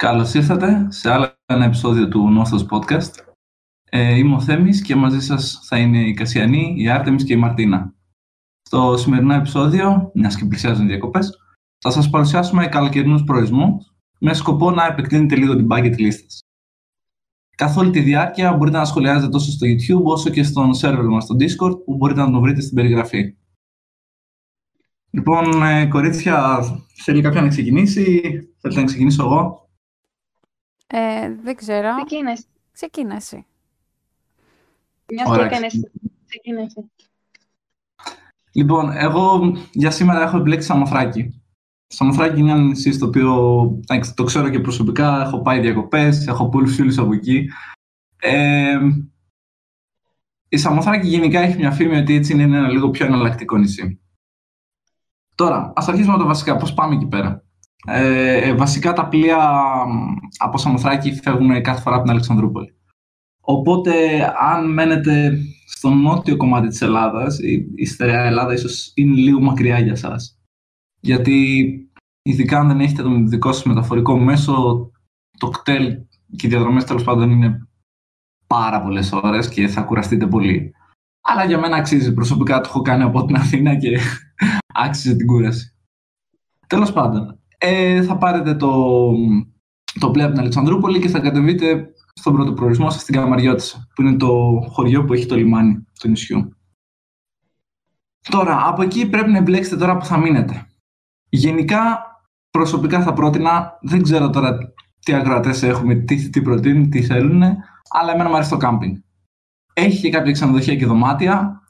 Καλώς ήρθατε σε άλλο ένα επεισόδιο του Νόθος Podcast. Ε, είμαι ο Θέμης και μαζί σας θα είναι η Κασιανή, η Άρτεμις και η Μαρτίνα. Στο σημερινό επεισόδιο, μιας και πλησιάζουν οι διακοπές, θα σας παρουσιάσουμε καλοκαιρινούς προορισμούς με σκοπό να επεκτείνετε λίγο την bucket list σας. Καθ' όλη τη διάρκεια μπορείτε να σχολιάζετε τόσο στο YouTube όσο και στον server μας στο Discord που μπορείτε να το βρείτε στην περιγραφή. Λοιπόν, ε, κορίτσια, θέλει κάποια να ξεκινήσει, θέλετε να ξεκινήσω εγώ; Ε, δεν ξέρω. Ξεκίνησε. Ξεκίνα εσύ. Μια και Ωραία, έκανες. Ξεκίνησε. Λοιπόν, εγώ για σήμερα έχω επιλέξει Σαμοθράκη. Σαμοθράκη είναι ένα νησί στο οποίο εντάξει, το ξέρω και προσωπικά, έχω πάει διακοπές, έχω πολλούς φίλους από εκεί. Ε, η Σαμοθράκη γενικά έχει μια φήμη ότι έτσι είναι ένα λίγο πιο εναλλακτικό νησί. Τώρα, ας αρχίσουμε με τα βασικά, πώς πάμε εκεί πέρα; Ε, ε, βασικά τα πλοία μ, από Σαμοθράκη φεύγουν κάθε φορά από την Αλεξανδρούπολη. Οπότε, αν μένετε στο νότιο κομμάτι της Ελλάδας, η, η στερεά Ελλάδα ίσως είναι λίγο μακριά για σας. Γιατί, ειδικά αν δεν έχετε τον δικό σας μεταφορικό μέσο, το κτέλ και οι διαδρομές τέλος πάντων είναι πάρα πολλές ώρες και θα κουραστείτε πολύ. Αλλά για μένα αξίζει. Προσωπικά το έχω κάνει από την Αθήνα και άξιζε την κούραση. Τέλος πάντων, ε, θα πάρετε το, το πλοίο από την Αλεξανδρούπολη και θα κατεβείτε στον πρώτο προορισμό σας στην Καμαριώτισσα, που είναι το χωριό που έχει το λιμάνι του νησιού. Τώρα, από εκεί πρέπει να επιλέξετε τώρα που θα μείνετε. Γενικά, προσωπικά θα πρότεινα, δεν ξέρω τώρα τι αγρατές έχουμε, τι, τι προτείνουν, τι θέλουν, αλλά εμένα μου αρέσει το κάμπινγκ. Έχει και κάποια ξενοδοχεία και δωμάτια.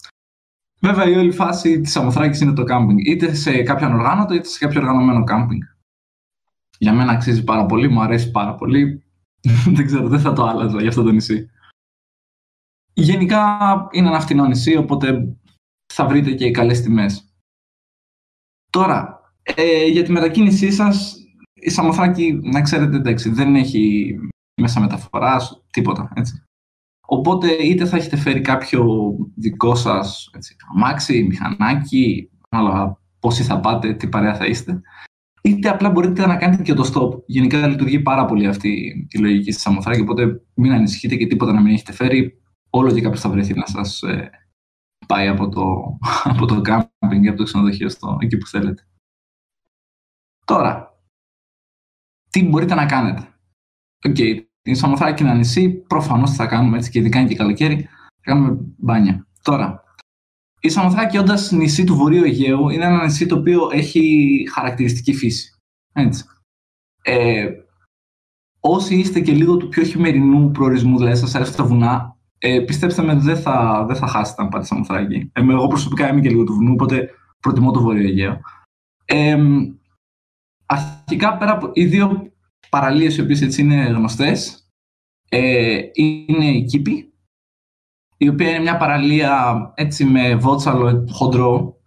Βέβαια, η όλη φάση της Αμοθράκης είναι το κάμπινγκ. Είτε σε κάποιο ανοργάνωτο, είτε σε κάποιο οργανωμένο κάμπινγκ. Για μένα αξίζει πάρα πολύ, μου αρέσει πάρα πολύ. δεν ξέρω, δεν θα το άλλαζα για αυτό το νησί. Γενικά είναι ένα φτηνό νησί, οπότε θα βρείτε και οι καλές τιμές. Τώρα, ε, για τη μετακίνησή σας, η Σαμοθράκη, να ξέρετε, εντάξει, δεν έχει μέσα μεταφοράς, τίποτα, έτσι. Οπότε είτε θα έχετε φέρει κάποιο δικό σας έτσι, αμάξι, μηχανάκι, ανάλογα πόσοι θα πάτε, τι παρέα θα είστε, είτε απλά μπορείτε να κάνετε και το stop. Γενικά λειτουργεί πάρα πολύ αυτή η λογική στη Σαμοθράκη, οπότε μην ανησυχείτε και τίποτα να μην έχετε φέρει. Όλο και κάποιος θα βρεθεί να σας ε, πάει από το, από το κάμπινγκ, από το ξενοδοχείο στο, εκεί που θέλετε. Τώρα, τι μπορείτε να κάνετε; Οκ, την Σαμοθράκη είναι ένα νησί, προφανώς θα κάνουμε έτσι και ειδικά είναι και καλοκαίρι, θα κάνουμε μπάνια. Τώρα, η Σαμοθράκη, όντας νησί του Βορείου Αιγαίου, είναι ένα νησί το οποίο έχει χαρακτηριστική φύση. Έτσι. Ε, όσοι είστε και λίγο του πιο χειμερινού προορισμού, δηλαδή σας αρέσουν τα βουνά, ε, πιστέψτε με, δεν θα, δεν θα χάσετε αν πάτε στη Σαμοθράκη. Ε, εγώ προσωπικά είμαι και λίγο του βουνού, οπότε προτιμώ το Βορείο Αιγαίο. Ε, αρχικά, πέρα από οι δύο παραλίες οι οποίες έτσι είναι γνωστές, ε, είναι η Κήπη, η οποία είναι μια παραλία έτσι με βότσαλο χοντρό.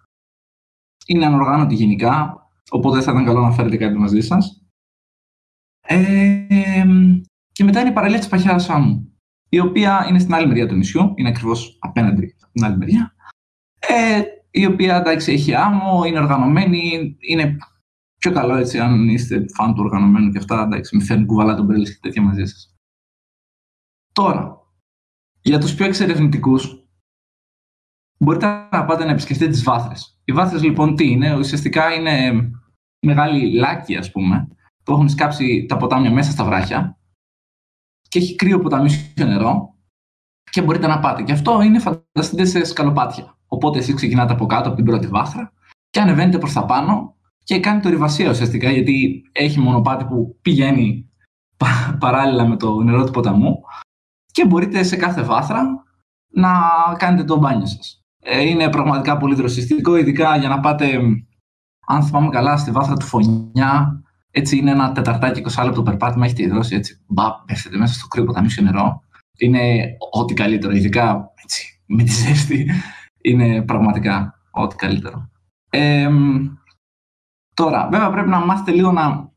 Είναι ανοργάνωτη γενικά, οπότε θα ήταν καλό να φέρετε κάτι μαζί σας. Ε, και μετά είναι η παραλία της Παχιάρας Άμμου, η οποία είναι στην άλλη μεριά του νησιού, είναι ακριβώς απέναντι στην άλλη μεριά. Ε, η οποία εντάξει έχει άμμο, είναι οργανωμένη, είναι πιο καλό έτσι αν είστε φαν του οργανωμένου και αυτά, εντάξει, με φέρνει κουβαλά τον και τέτοια μαζί σας. Τώρα, για τους πιο εξερευνητικούς, μπορείτε να πάτε να επισκεφτείτε τις βάθρες. Οι βάθρες λοιπόν τι είναι, ουσιαστικά είναι μεγάλοι λάκοι ας πούμε, που έχουν σκάψει τα ποτάμια μέσα στα βράχια και έχει κρύο ποταμίσιο νερό και μπορείτε να πάτε. Και αυτό είναι φανταστείτε σε σκαλοπάτια. Οπότε εσείς ξεκινάτε από κάτω από την πρώτη βάθρα και ανεβαίνετε προς τα πάνω και κάνει το ριβασία ουσιαστικά γιατί έχει μονοπάτι που πηγαίνει παράλληλα με το νερό του ποταμού και μπορείτε σε κάθε βάθρα να κάνετε το μπάνιο σας. Ε, είναι πραγματικά πολύ δροσιστικό, ειδικά για να πάτε, αν θυμάμαι καλά, στη βάθρα του Φωνιά, έτσι είναι ένα τεταρτάκι 20 λεπτό περπάτημα, έχετε υδρώσει έτσι, μπα, πέφτετε μέσα στο κρύο ποταμίσιο νερό. Είναι ό,τι καλύτερο, ειδικά έτσι, με τη ζέστη, είναι πραγματικά ό,τι καλύτερο. Ε, τώρα, βέβαια πρέπει να μάθετε λίγο να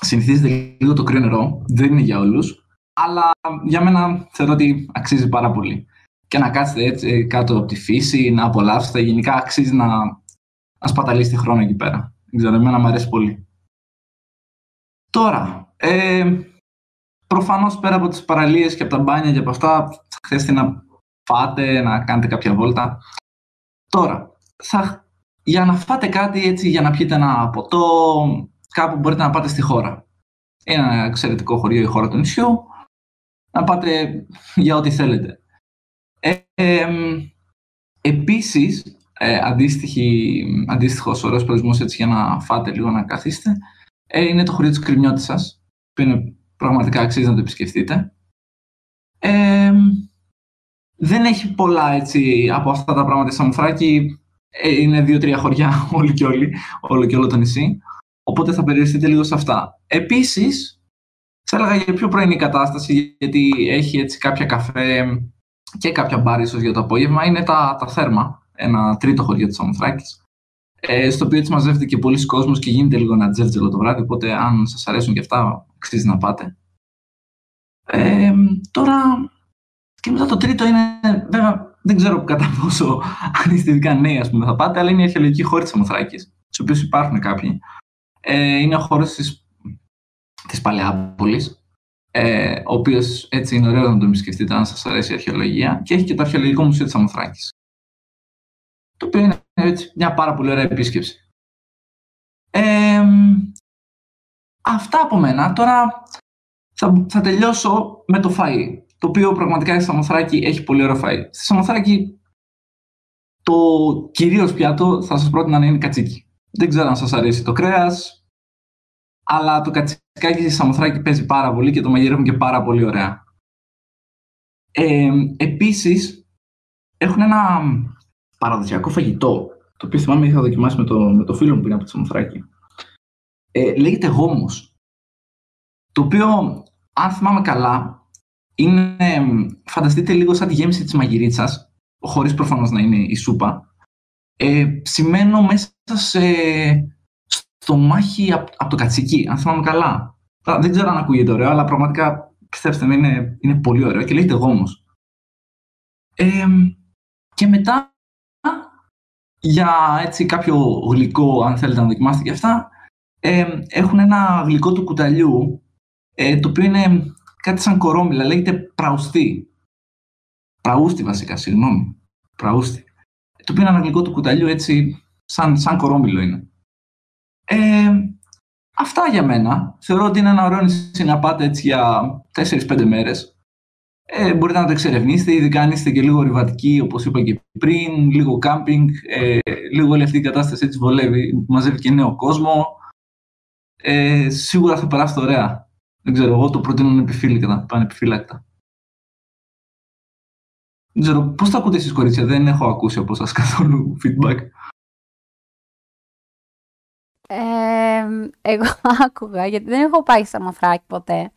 συνηθίζετε λίγο το κρύο νερό, δεν είναι για όλους, αλλά για μένα θεωρώ ότι αξίζει πάρα πολύ. Και να κάτσετε έτσι κάτω από τη φύση, να απολαύσετε, γενικά αξίζει να, να σπαταλήσετε χρόνο εκεί πέρα. Δεν ξέρω, εμένα μου αρέσει πολύ. Τώρα, ε, προφανώς πέρα από τις παραλίες και από τα μπάνια και από αυτά, θα χρειαστεί να φάτε, να κάνετε κάποια βόλτα. Τώρα, θα, για να φάτε κάτι έτσι, για να πιείτε ένα ποτό, κάπου μπορείτε να πάτε στη χώρα. Είναι ένα εξαιρετικό χωριό η χώρα του νησιού. Να πάτε για ό,τι θέλετε. Ε, ε, επίσης, ε, αντίστοιχος ωραίος προορισμός έτσι για να φάτε λίγο να καθίσετε, ε, είναι το χωριό της Κρυμιώτισσας, που είναι πραγματικά αξίζει να το επισκεφτείτε. Ε, δεν έχει πολλά έτσι από αυτά τα πράγματα σαν Σαμουθράκη. Ε, είναι δύο-τρία χωριά όλοι και όλοι, όλο και όλο το νησί. Οπότε θα περιοριστείτε λίγο σε αυτά. Επίσης, θα έλεγα για πιο πρωινή κατάσταση, γιατί έχει έτσι κάποια καφέ και κάποια μπάρ ίσως για το απόγευμα, είναι τα, τα θέρμα, ένα τρίτο χωριό της Σαμουθράκης, ε, στο οποίο έτσι μαζεύεται και πολλοί κόσμος και γίνεται λίγο ένα τζέρτζελο το βράδυ, οπότε αν σας αρέσουν και αυτά, αξίζει να πάτε. Ε, τώρα, και μετά το τρίτο είναι, βέβαια, δεν ξέρω κατά πόσο αν νέοι ας πούμε, θα πάτε, αλλά είναι η αρχαιολογική χώρη της Σαμοθράκης, στους οποίους υπάρχουν κάποιοι. Ε, είναι ο χώρος της, της Παλαιάπολης, ε, ο οποίος έτσι είναι ωραίο να το επισκεφτείτε αν σας αρέσει η αρχαιολογία και έχει και το αρχαιολογικό μουσείο της Σαμοθράκη. Το οποίο είναι έτσι, μια πάρα πολύ ωραία επίσκεψη. Ε, αυτά από μένα. Τώρα θα, θα τελειώσω με το φαΐ, το οποίο πραγματικά στη Σαμοθράκη έχει πολύ ωραίο φαΐ. Στη Σαμοθράκη το κυρίως πιάτο θα σας πρότεινα να είναι κατσίκι. Δεν ξέρω αν σας αρέσει το κρέας, αλλά το κατσικάκι στη Σαμοθράκη παίζει πάρα πολύ και το μαγειρεύουν και πάρα πολύ ωραία. Ε, επίσης, έχουν ένα παραδοσιακό φαγητό, το οποίο θυμάμαι είχα δοκιμάσει με το, με το φίλο μου που είναι από τη Σαμοθράκη. Ε, λέγεται γόμος. Το οποίο, αν θυμάμαι καλά, είναι, φανταστείτε λίγο σαν τη γέμιση της μαγειρίτσας, χωρίς προφανώς να είναι η σούπα, ε, ψημένο μέσα σε, στο μάχη από, το κατσίκι, αν θυμάμαι καλά. Δεν ξέρω αν ακούγεται ωραίο, αλλά πραγματικά πιστέψτε με είναι, είναι πολύ ωραίο και λέγεται γόμος. Ε, και μετά, για έτσι κάποιο γλυκό, αν θέλετε να δοκιμάσετε και αυτά, ε, έχουν ένα γλυκό του κουταλιού, ε, το οποίο είναι κάτι σαν κορόμιλα, λέγεται πραουστή. Πραούστη βασικά, συγγνώμη. Πραούστη. Το οποίο είναι ένα γλυκό του κουταλιού έτσι, σαν, σαν κορόμιλο είναι. Ε, αυτά για μένα. Θεωρώ ότι είναι ένα ωραίο νησί να πάτε έτσι για 4-5 μέρες. Ε, μπορείτε να το εξερευνήσετε, ειδικά αν είστε και λίγο ρηβατικοί, όπως είπα και πριν, λίγο κάμπινγκ, ε, λίγο όλη αυτή η κατάσταση έτσι βολεύει, μαζεύει και νέο κόσμο. Ε, σίγουρα θα περάσετε ωραία. Δεν ξέρω, εγώ το προτείνω ανεπιφύλακτα. Πανεπιφύλακτα. Δεν ξέρω, πώς το ακούτε εσείς κορίτσια, δεν έχω ακούσει από σας καθόλου feedback. Εγώ άκουγα, γιατί δεν έχω πάει στα μαθράκι ποτέ.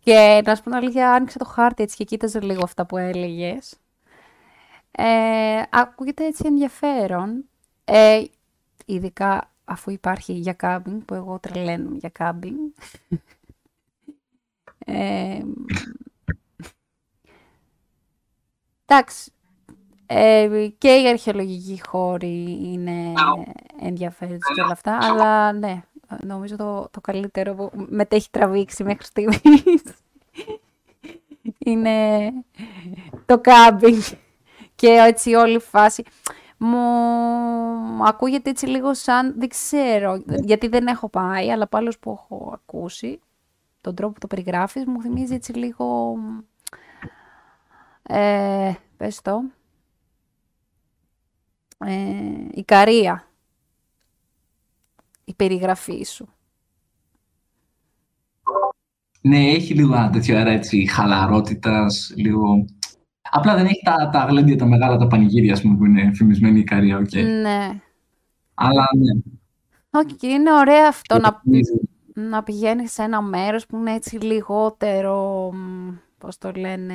Και να σου πω την αλήθεια, άνοιξα το χάρτη έτσι και κοίταζε λίγο αυτά που έλεγες. Ε, ακούγεται έτσι ενδιαφέρον. Ε, ειδικά αφού υπάρχει για κάμπινγκ, που εγώ τρελαίνω για κάμπινγκ. ε, εντάξει, ε, και η αρχαιολογική χώρη είναι ενδιαφέροντα και όλα αυτά, αλλά ναι, νομίζω το, το καλύτερο που μετέχει τραβήξει μέχρι στιγμής είναι το κάμπινγκ και έτσι όλη η φάση. Μου ακούγεται έτσι λίγο σαν, δεν ξέρω, γιατί δεν έχω πάει, αλλά πάλι που έχω ακούσει, τον τρόπο που το περιγράφεις, μου θυμίζει έτσι λίγο, ε, πες το, ε, η καρία, η περιγραφή σου. Ναι, έχει λίγο ένα τέτοιο αέρα έτσι χαλαρότητας, λίγο... Απλά δεν έχει τα, τα γλέντια, τα μεγάλα, τα πανηγύρια, ας πούμε, που είναι φημισμένη η Ικαρία, οκ. Ναι. Αλλά ναι. Όχι, και είναι ωραίο αυτό να, να πηγαίνεις σε ένα μέρος που είναι έτσι λιγότερο, πώς το λένε,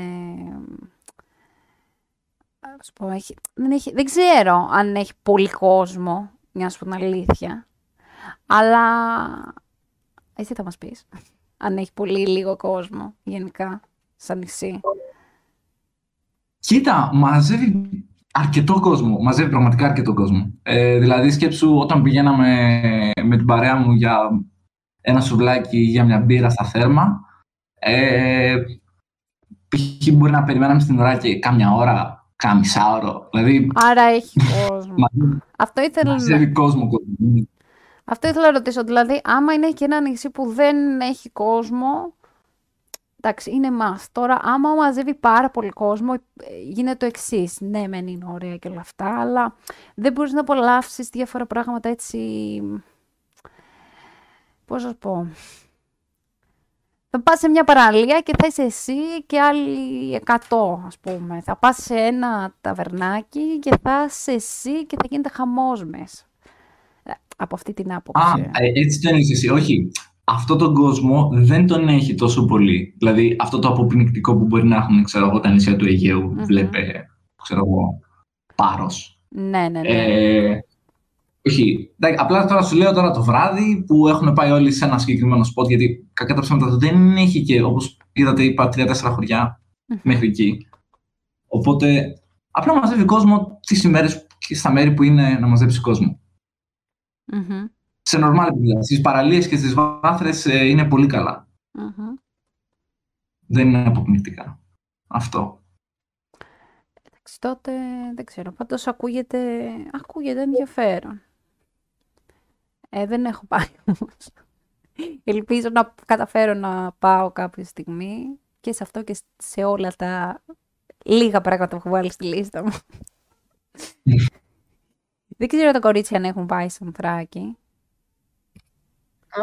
πω, έχει, δεν, έχει, δεν ξέρω αν έχει πολύ κόσμο, για να σου πω την αλήθεια. Αλλά εσύ θα μας πεις, αν έχει πολύ λίγο κόσμο γενικά, σαν νησί. Κοίτα, μαζεύει αρκετό κόσμο. Μαζεύει πραγματικά αρκετό κόσμο. Ε, δηλαδή, σκέψου όταν πηγαίναμε με την παρέα μου για ένα σουβλάκι για μια μπύρα στα θέρμα. Ε, π.χ. μπορεί να περιμέναμε στην ώρα και κάμια ώρα, κάμια μισάωρο. Δηλαδή, Άρα έχει κόσμο. μα- Αυτό ήθελα να... μαζεύει κόσμο. κόσμο. Αυτό ήθελα να ρωτήσω. Δηλαδή, άμα είναι και ένα νησί που δεν έχει κόσμο. Εντάξει, είναι μας. Τώρα, άμα μαζεύει πάρα πολύ κόσμο, ε, γίνεται το εξής. Ναι, μεν είναι ωραία και όλα αυτά, αλλά δεν μπορείς να απολαύσεις διάφορα πράγματα έτσι. Πώς να σου πω. Θα πας σε μια παραλία και θα είσαι εσύ και άλλοι 100, ας πούμε. Θα πας σε ένα ταβερνάκι και θα είσαι εσύ και θα γίνεται χαμός μέσα. Ε, Από αυτή την άποψη. Α, ε, έτσι το εννοείς εσύ. Όχι. Αυτό τον κόσμο δεν τον έχει τόσο πολύ. Δηλαδή, αυτό το αποπνικτικό που μπορεί να έχουν, ξέρω εγώ, τα νησιά του Αιγαίου, Μμμ. βλέπε, ξέρω εγώ, Πάρος. Ναι, ναι, ναι. Ε, όχι. Εντάξει, απλά τώρα σου λέω τώρα το βράδυ που έχουν πάει όλοι σε ένα συγκεκριμένο σποτ, γιατί κακά τα ψέματα δεν έχει και, όπως είδατε, είπα τρία-τέσσερα χωριά Μμμ. μέχρι εκεί. Οπότε, απλά μαζεύει κόσμο τις ημέρες και στα μέρη που είναι να μαζέψει κόσμο. Μμμ, Σε normal επίπεδα. Στις παραλίες και στις βάθρες ε, είναι πολύ καλά. μμμ. Δεν είναι αποπνικτικά. Αυτό. Εντάξει, τότε δεν ξέρω. Πάντως ακούγεται, ακούγεται ενδιαφέρον. Ε, δεν έχω πάει όμως. Ελπίζω να καταφέρω να πάω κάποια στιγμή και σε αυτό και σε όλα τα λίγα πράγματα που έχω βάλει στη λίστα μου. δεν ξέρω τα κορίτσια αν έχουν πάει στον Θράκη.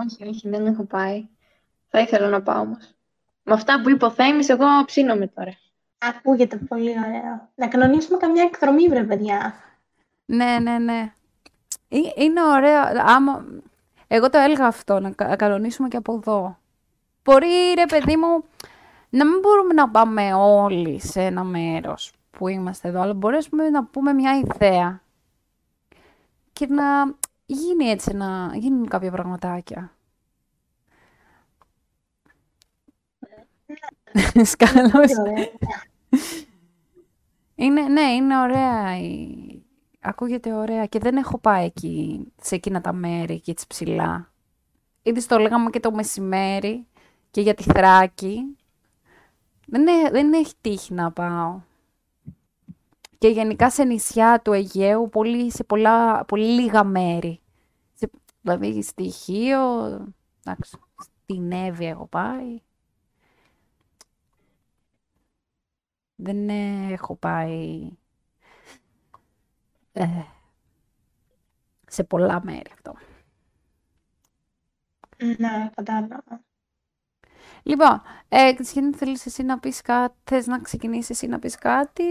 Όχι, όχι, δεν έχω πάει. Θα ήθελα να πάω όμως. Με αυτά που είπε ο Θέμης, εγώ ψήνομαι τώρα. Ακούγεται πολύ ωραίο. Να κανονίσουμε καμιά εκδρομή, βρε παιδιά. Ναι, ναι, ναι. Ε- Είναι ωραίο. Άμα... Εγώ το έλεγα αυτό, να κα- κανονίσουμε και από εδώ. Μπορεί, ρε παιδί μου, να μην μπορούμε να πάμε όλοι σε ένα μέρος που είμαστε εδώ, αλλά μπορέσουμε να πούμε μια ιδέα και να γίνει έτσι, να γίνουν κάποια πραγματάκια. Σκαλώς. Πολύ ωραία. Είναι, ναι, είναι ωραία. η- Ακούγεται ωραία και δεν έχω πάει εκεί, σε εκείνα τα μέρη, εκεί έτσι ψηλά. Ήδη στο λέγαμε και το μεσημέρι και για τη Θράκη. Δεν, έ- δεν έχει τύχει να πάω. Και γενικά σε νησιά του Αιγαίου, πολύ, σε πολλά, πολύ λίγα μέρη. Σε, δηλαδή στη Χίο, εντάξει, στην Εύη έχω πάει. Δεν ε, έχω πάει ε, σε πολλά μέρη αυτό. Ναι, κατάλαβα. Λοιπόν, ε, Χριστιανή, θέλεις εσύ να πεις κάτι, θες να ξεκινήσεις εσύ να πεις κάτι;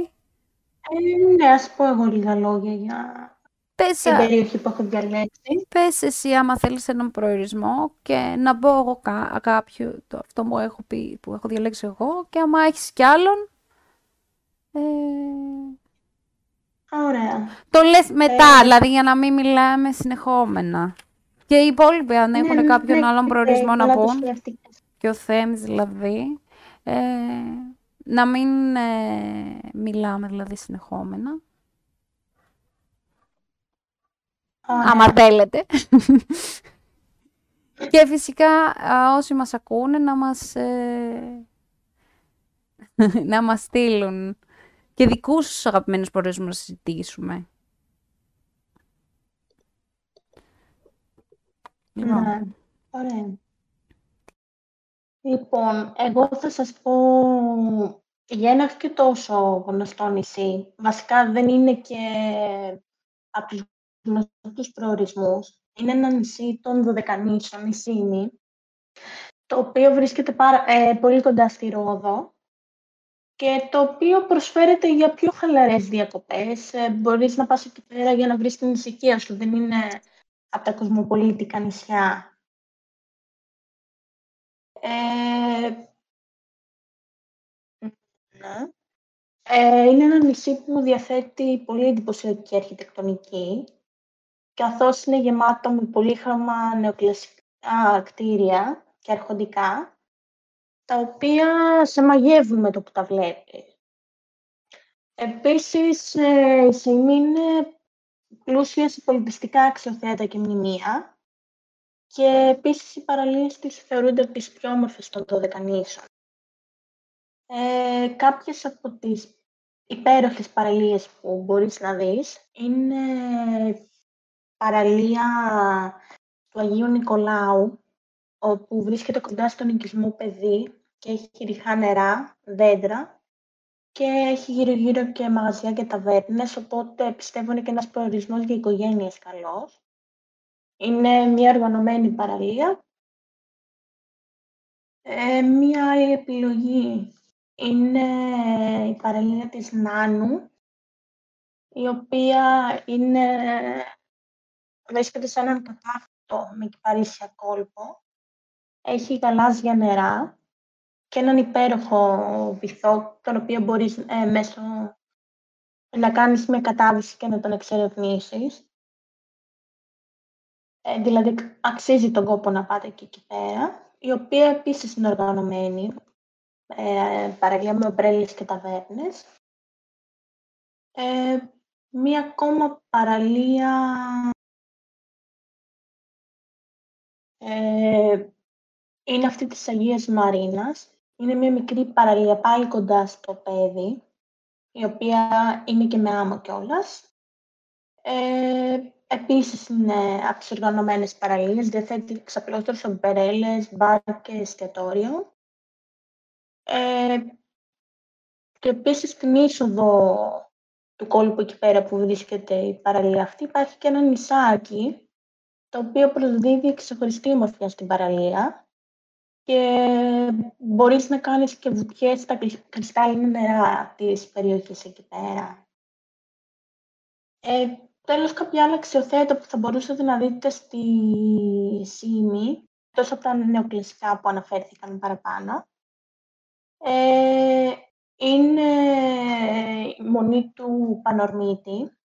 Ε, ναι, ας πω εγώ λίγα λόγια για Πες, την α, περιοχή που έχω διαλέξει. πες εσύ άμα θέλεις έναν προορισμό και να πω εγώ κα, κάποιο, το, αυτό που έχω, πει, που έχω διαλέξει εγώ και άμα έχεις κι άλλον, ε, Ωραία. το λες μετά, Ε, δηλαδή για να μην μιλάμε συνεχόμενα. Και οι υπόλοιποι αν έχουν Ναι, κάποιον ναι, άλλον ε, προορισμό να καλά το πούν. σκέφτηκες. και ο Θέμης δηλαδή, ε, να μην ε, μιλάμε δηλαδή συνεχόμενα, Ωραία. άμα θέλετε. και φυσικά α, όσοι μας ακούνε να μας, ε, να μας στείλουν και δικούς τους αγαπημένους προορισμούς να συζητήσουμε. Λοιπόν, Ναι, ωραία. Λοιπόν, εγώ θα σας πω για ένα όχι και τόσο γνωστό νησί. Βασικά δεν είναι και από τους γνωστούς προορισμούς. Είναι ένα νησί των Δωδεκανήσων, νησίνη, το οποίο βρίσκεται πάρα, ε, πολύ κοντά στη Ρόδο και το οποίο προσφέρεται για πιο χαλαρές διακοπές. Ε, μπορείς να πας εκεί πέρα για να βρεις την ησυχία σου. Δεν είναι από τα κοσμοπολίτικα νησιά. Ε, ναι. Ε, είναι ένα νησί που διαθέτει πολύ εντυπωσιακή αρχιτεκτονική, καθώς είναι γεμάτο με πολύχρωμα νεοκλασικά κτίρια και αρχοντικά, τα οποία σε μαγεύουν με το που τα βλέπεις. Επίσης, ε, η Σεϊμή είναι πλούσια σε πολιτιστικά αξιοθέατα και μνημεία Και επίσης οι παραλίες της θεωρούνται από τις πιο όμορφες των Δωδεκανήσων. Ε, κάποιες από τις υπέροχες παραλίες που μπορείς να δεις είναι παραλία του Αγίου Νικολάου, όπου βρίσκεται κοντά στον οικισμό παιδί και έχει ρηχά νερά, δέντρα και έχει γύρω-γύρω και μαγαζιά και ταβέρνες, οπότε πιστεύω είναι και ένας προορισμός για οικογένειες καλός. Είναι μια οργανωμένη παραλία. Ε, μια άλλη επιλογή είναι η παραλία της Νάνου, η οποία είναι, βρίσκεται σε έναν κατάφυτο με κυπαρίσια κόλπο. Έχει γαλάζια νερά και έναν υπέροχο βυθό, τον οποίο μπορείς ε, μέσω να κάνεις μια κατάβηση και να τον εξερευνήσεις. Ε, δηλαδή, αξίζει τον κόπο να πάτε και εκεί πέρα, η οποία επίσης είναι οργανωμένη, ε, παραλία με ομπρέλες και ταβέρνες. Ε, μία ακόμα παραλία ε, είναι αυτή της Αγίας Μαρίνας. Είναι μια μικρή παραλία πάλι κοντά στο πέδι, η οποία είναι και με άμμο κιόλας. Ε, επίσης είναι από τις οργανωμένες παραλίες, διαθέτει ξαπλώστερες ομπερέλες, μπαρ και εστιατόριο. Ε, και επίσης στην είσοδο του κόλπου εκεί πέρα που βρίσκεται η παραλία αυτή υπάρχει και ένα νησάκι το οποίο προσδίδει ξεχωριστή ομορφιά στην παραλία και μπορείς να κάνεις και βουτιές στα κρυστάλλινα νερά της περιοχής εκεί πέρα. Ε, τέλος, κάποια άλλα αξιοθέατα που θα μπορούσατε να δείτε στη ΣΥΜΗ, τόσο από τα νεοκλασικά που αναφέρθηκαν παραπάνω, ε, είναι η μονή του Πανορμίτη,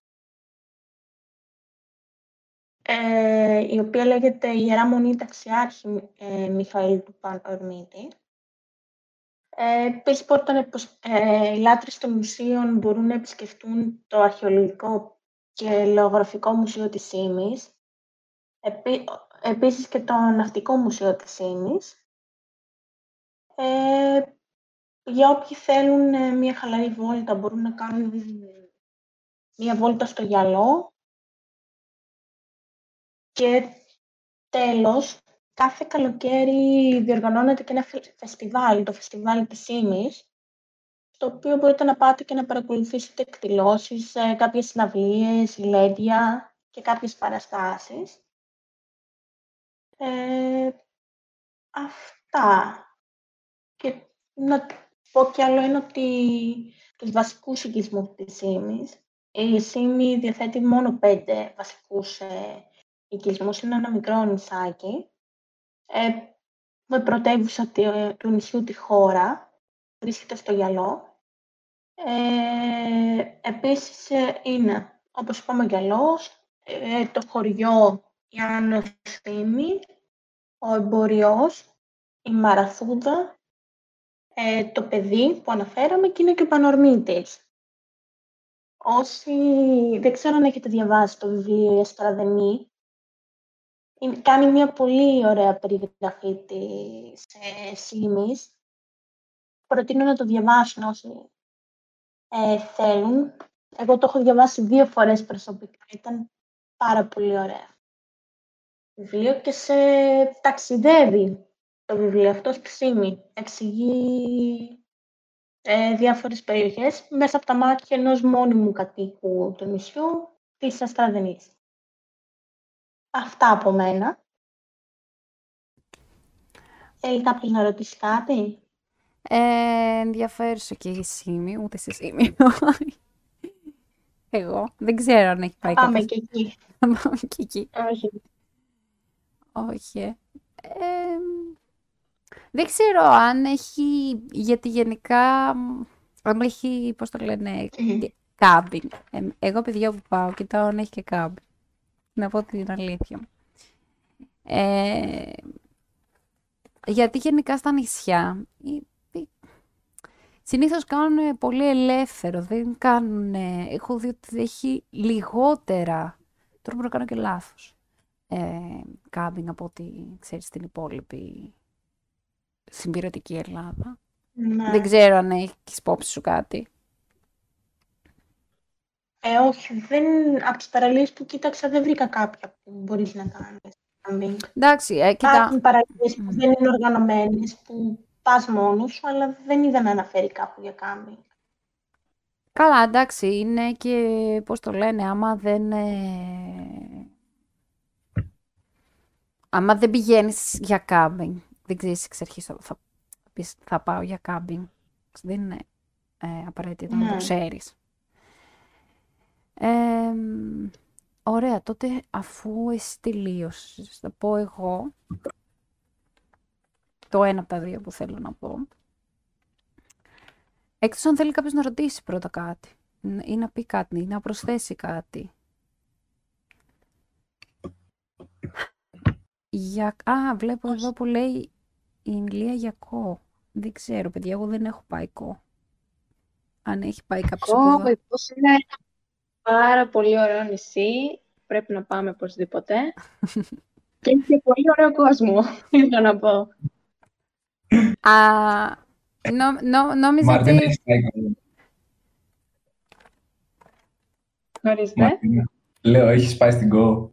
η οποία λέγεται Ιερά Μονή Ταξιάρχη ε, Μιχαήλ του Πανορμίτη. Ε, Επίσης, ε, οι λάτρες των μουσείων μπορούν να επισκεφτούν το Αρχαιολογικό και Λεωγραφικό Μουσείο της Σύμης, επί, επίσης και το Ναυτικό Μουσείο της Σύμης. Ε, για όποιοι θέλουν ε, μια χαλαρή βόλτα, μπορούν να κάνουν μια βόλτα στο γυαλό. Και τέλος, κάθε καλοκαίρι διοργανώνεται και ένα φεστιβάλ, το φεστιβάλ της Ήμης, στο οποίο μπορείτε να πάτε και να παρακολουθήσετε εκδηλώσεις, ε, κάποιες συναυλίες, λέντια και κάποιες παραστάσεις. Ε, αυτά. Και να πω κι άλλο είναι ότι τους βασικούς οικισμούς της ΣΥΜΗς, η ΣΥΜΗ διαθέτει μόνο πέντε βασικούς ε, οικισμούς, είναι ένα μικρό νησάκι, ε, με πρωτεύουσα του νησιού τη χώρα, βρίσκεται στο γυαλό. Ε, επίσης ε, είναι, όπως είπαμε, γυαλός, ε, το χωριό η Ανοσθήμη, ο Εμποριός, η Μαραθούδα, ε, το παιδί που αναφέραμε και είναι και ο Πανορμήτης. Όσοι δεν ξέρω αν έχετε διαβάσει το βιβλίο «Η Αστραδεμή», κάνει μια πολύ ωραία περιγραφή της ε, Σίμης. Προτείνω να το διαβάσουν όσοι ε, θέλουν. Εγώ το έχω διαβάσει δύο φορές προσωπικά. Ήταν πάρα πολύ ωραία. Βιβλίο και σε ταξιδεύει το βιβλίο αυτός στη Σίμη. Εξηγεί ε, διάφορες περιοχές μέσα από τα μάτια ενός μόνιμου κατοίκου του νησιού της Αστραδενής. Αυτά από μένα. Θέλει κάποιος να ρωτήσει κάτι; Ε, ενδιαφέρουσα και η Σίμη, ούτε σε Σίμη. Εγώ δεν ξέρω αν έχει πάει Πάμε και εκεί. Πάμε και εκεί. Όχι. Όχι. Ε, δεν ξέρω αν έχει, γιατί γενικά, αν έχει, πώς το λένε, κάμπινγκ. Ε, εγώ παιδιά που πάω, κοιτάω αν έχει και κάμπινγκ. Να πω την αλήθεια μου. Ε, γιατί γενικά στα νησιά, συνήθως κάνουν πολύ ελεύθερο, δεν κάνουν, έχω δει ότι έχει λιγότερα, τώρα μπορώ να κάνω και λάθος, ε, κάμπινγκ από ό,τι ξέρεις στην υπόλοιπη συμπληρωτική Ελλάδα. Ναι. Δεν ξέρω αν έχεις υπόψη σου κάτι. Ε, όχι, δεν, από τις παραλίες που κοίταξα δεν βρήκα κάποια που μπορείς να κάνεις. κάμπινγκ. Εντάξει, ε, κοίτα. Υπάρχουν παραλίες που Μμ. δεν είναι οργανωμένες, που πας μόνος σου, αλλά δεν είδα να αναφέρει κάπου για κάμπινγκ. Καλά, εντάξει, είναι και, πώς το λένε, άμα δεν... ε, Άμα δεν πηγαίνεις για κάμπινγκ, δεν ξέρεις εξ αρχής θα, θα πεις θα πάω για κάμπινγκ. Δεν είναι ε, απαραίτητο να το Ναι. ξέρεις. Ε, μ, ωραία, τότε αφού εσύ τελείωσες, θα πω εγώ το ένα από τα δύο που θέλω να πω. Εκτός αν θέλει κάποιος να ρωτήσει πρώτα κάτι ν- ή να πει κάτι ή να προσθέσει κάτι. Για... Α, βλέπω εδώ που λέει η Ιμιλία για κο. Δεν ξέρω, παιδιά, εγώ δεν έχω πάει κο. Αν έχει πάει κάποιος από Ω, εδώ. Ιππός είναι; ένα πάρα πολύ ωραίο νησί. Πρέπει να πάμε οπωσδήποτε. και έχει και πολύ ωραίο κόσμο, ήθελα να πω. Α, νο, νο, νόμιζα Μα δεν ότι... έχεις πάει κάπου. Ορίστε. Μαρτίνα. Λέω, έχεις πάει στην Go.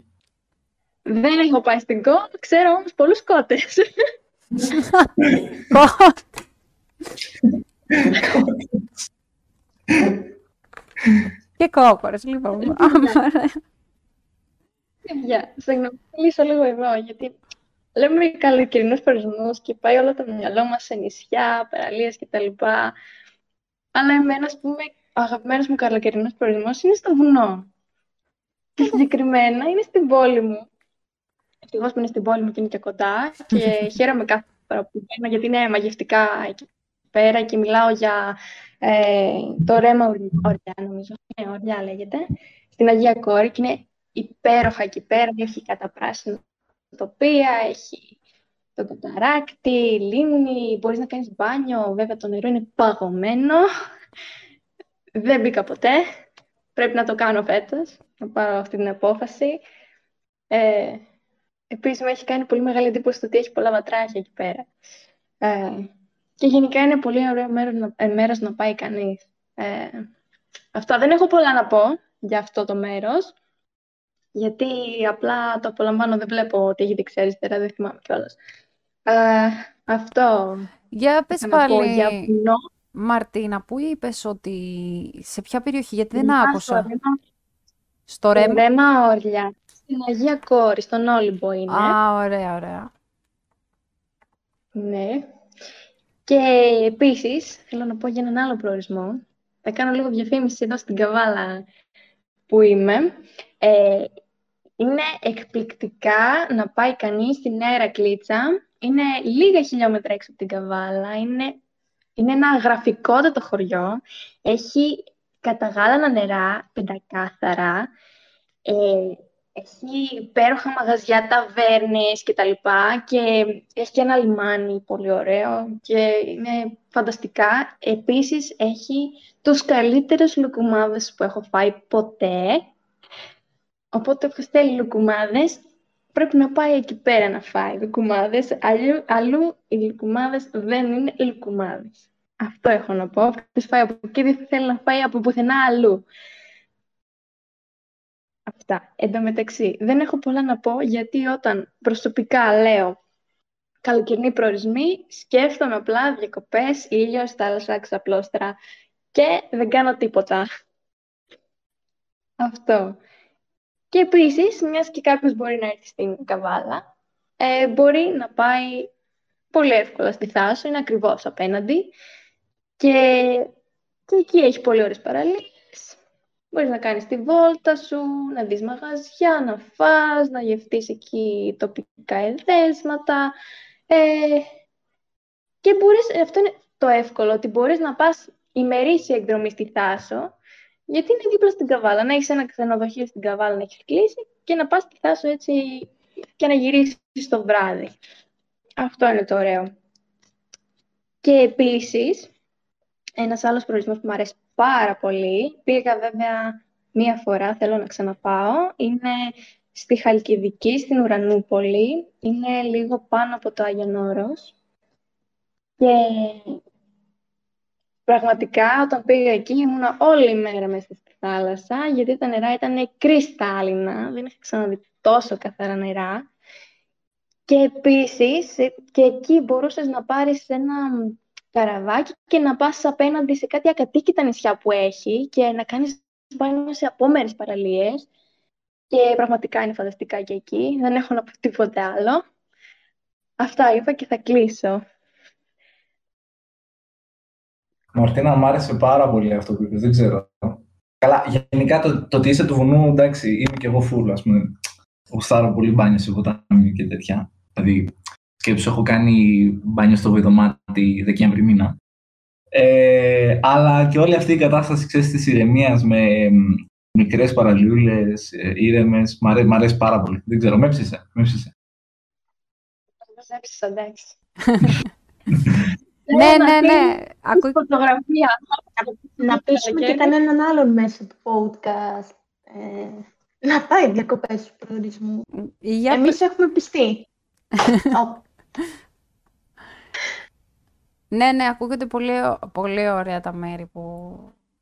Δεν έχω πάει στην ΚΟ, ξέρω όμως πολλούς κότες. Κο- και κόκορες, λοιπόν. Άμα, ρε. Παιδιά, συγγνώμη, θα μιλήσω λίγο εδώ, γιατί λέμε καλοκαιρινούς προορισμούς και πάει όλο το μυαλό μας σε νησιά, παραλίες κτλ. Αλλά εμένα, ας πούμε, ο αγαπημένος μου καλοκαιρινός προορισμός είναι στο βουνό. Και συγκεκριμένα είναι στην πόλη μου. Ευτυχώς που είναι στην πόλη μου και είναι και κοντά και χαίρομαι κάθε φορά που πηγαίνω γιατί είναι μαγευτικά εκεί πέρα και μιλάω για ε, το ρέμα Ορι- Οριά, νομίζω. Ναι, Οριά λέγεται. Στην Αγία Κόρη και είναι υπέροχα εκεί πέρα. Έχει καταπράσινα τοπία, έχει το καταράκτη, λίμνη, μπορείς να κάνεις μπάνιο. Βέβαια το νερό είναι παγωμένο. Δεν μπήκα ποτέ. Πρέπει να το κάνω φέτος, να πάρω αυτή την απόφαση. Ε, επίσης μου έχει κάνει πολύ μεγάλη εντύπωση το ότι έχει πολλά βατράχια εκεί πέρα. Ε, και γενικά είναι πολύ ωραίο μέρος να, ε, μέρος να πάει κανείς. Ε, αυτά δεν έχω πολλά να πω για αυτό το μέρος, γιατί απλά το απολαμβάνω, δεν βλέπω ότι έχει δεξιά αριστερά, δεν θυμάμαι κιόλας. Ε, αυτό Για πες είχα να πω πάλι, για βουνό. Μαρτίνα, πού είπες ότι σε ποια περιοχή, γιατί δεν Βουνά στο άκουσα. Ρέμα- Στο Ρέμ. Ρέμα Όρλια. Στην Αγία Κόρη, στον Όλυμπο είναι. Α, ωραία, ωραία. Ναι. Και επίσης, θέλω να πω για έναν άλλο προορισμό. Θα κάνω λίγο διαφήμιση εδώ στην Καβάλα που είμαι. Ε, είναι εκπληκτικά να πάει κανείς στη Νέα Ηρακλήτσα. Είναι λίγα χιλιόμετρα έξω από την Καβάλα. Είναι, είναι ένα γραφικότατο χωριό. Έχει καταγάλανα νερά, πεντακάθαρα. Ε, έχει υπέροχα μαγαζιά, ταβέρνες και τα λοιπά και έχει και ένα λιμάνι πολύ ωραίο και είναι φανταστικά. Επίσης έχει τους καλύτερους λουκουμάδες που έχω φάει ποτέ. Οπότε όποιος θέλει λουκουμάδες πρέπει να πάει εκεί πέρα να φάει λουκουμάδες. Αλλού, αλλού οι λουκουμάδες δεν είναι λουκουμάδες. Αυτό έχω να πω. Όποιος φάει από εκεί δεν θέλει να φάει από πουθενά αλλού. Αυτά. Εν τω μεταξύ, δεν έχω πολλά να πω γιατί όταν προσωπικά λέω καλοκαιρινοί προορισμοί, σκέφτομαι απλά διακοπές, ήλιος, θάλασσα, ξαπλώστρα και δεν κάνω τίποτα. Αυτό. Και επίσης, μιας και κάποιος μπορεί να έρθει στην Καβάλα, ε, μπορεί να πάει πολύ εύκολα στη Θάσο, είναι ακριβώς απέναντι και, και εκεί έχει πολύ ωραίες παραλίες. Μπορείς να κάνεις τη βόλτα σου, να δεις μαγαζιά, να φας, να γευτείς εκεί τοπικά εδέσματα. Ε, και μπορείς, αυτό είναι το εύκολο, ότι μπορείς να πας ημερήσια εκδρομή στη Θάσο, γιατί είναι δίπλα στην Καβάλα. Να έχεις ένα ξενοδοχείο στην Καβάλα να έχεις κλείσει και να πας στη Θάσο έτσι και να γυρίσεις το βράδυ. Αυτό είναι το ωραίο. Και επίσης, ένας άλλος προορισμός που μου αρέσει πάρα πολύ, πήγα βέβαια μία φορά, θέλω να ξαναπάω, είναι στη Χαλκιδική, στην Ουρανούπολη. Είναι λίγο πάνω από το Άγιον Όρος. Και πραγματικά όταν πήγα εκεί ήμουν όλη η μέρα μέσα στη θάλασσα, γιατί τα νερά ήταν κρυστάλλινα, δεν είχα ξαναδεί τόσο καθαρά νερά. Και επίσης, και εκεί μπορούσες να πάρεις ένα καραβάκι και να πας απέναντι σε κάτι ακατοίκητα νησιά που έχει και να κάνεις πάνω σε απόμερες παραλίες. Και πραγματικά είναι φανταστικά και εκεί. Δεν έχω να πω τίποτε άλλο. Αυτά είπα και θα κλείσω. Μαρτίνα, μου άρεσε πάρα πολύ αυτό που είπες. Δεν ξέρω. Καλά, γενικά το, το ότι είσαι του βουνού, εντάξει, είμαι και εγώ φούλο, ας πούμε. Γουστάρω πολύ μπάνια σε ποτάμι και τέτοια. Δηλαδή, σκέψου, έχω κάνει μπάνιο στο βοηδομάτι Δεκέμβρη μήνα. Ε, αλλά και όλη αυτή η κατάσταση, ξέρεις, της ηρεμίας με μικρές παραλιούλες, ε, ήρεμες, μ' αρέσει, μ αρέσει πάρα πολύ. Δεν ξέρω, με έψησε, με έψησε. εντάξει. ναι, ναι, ναι. Ακούει φωτογραφία. Να πείσουμε και κανέναν άλλον μέσα του podcast. Ε, να πάει διακοπές του προορισμού. Για... Εμείς έχουμε πιστεί. ναι, ναι, ακούγονται πολύ, πολύ ωραία τα μέρη που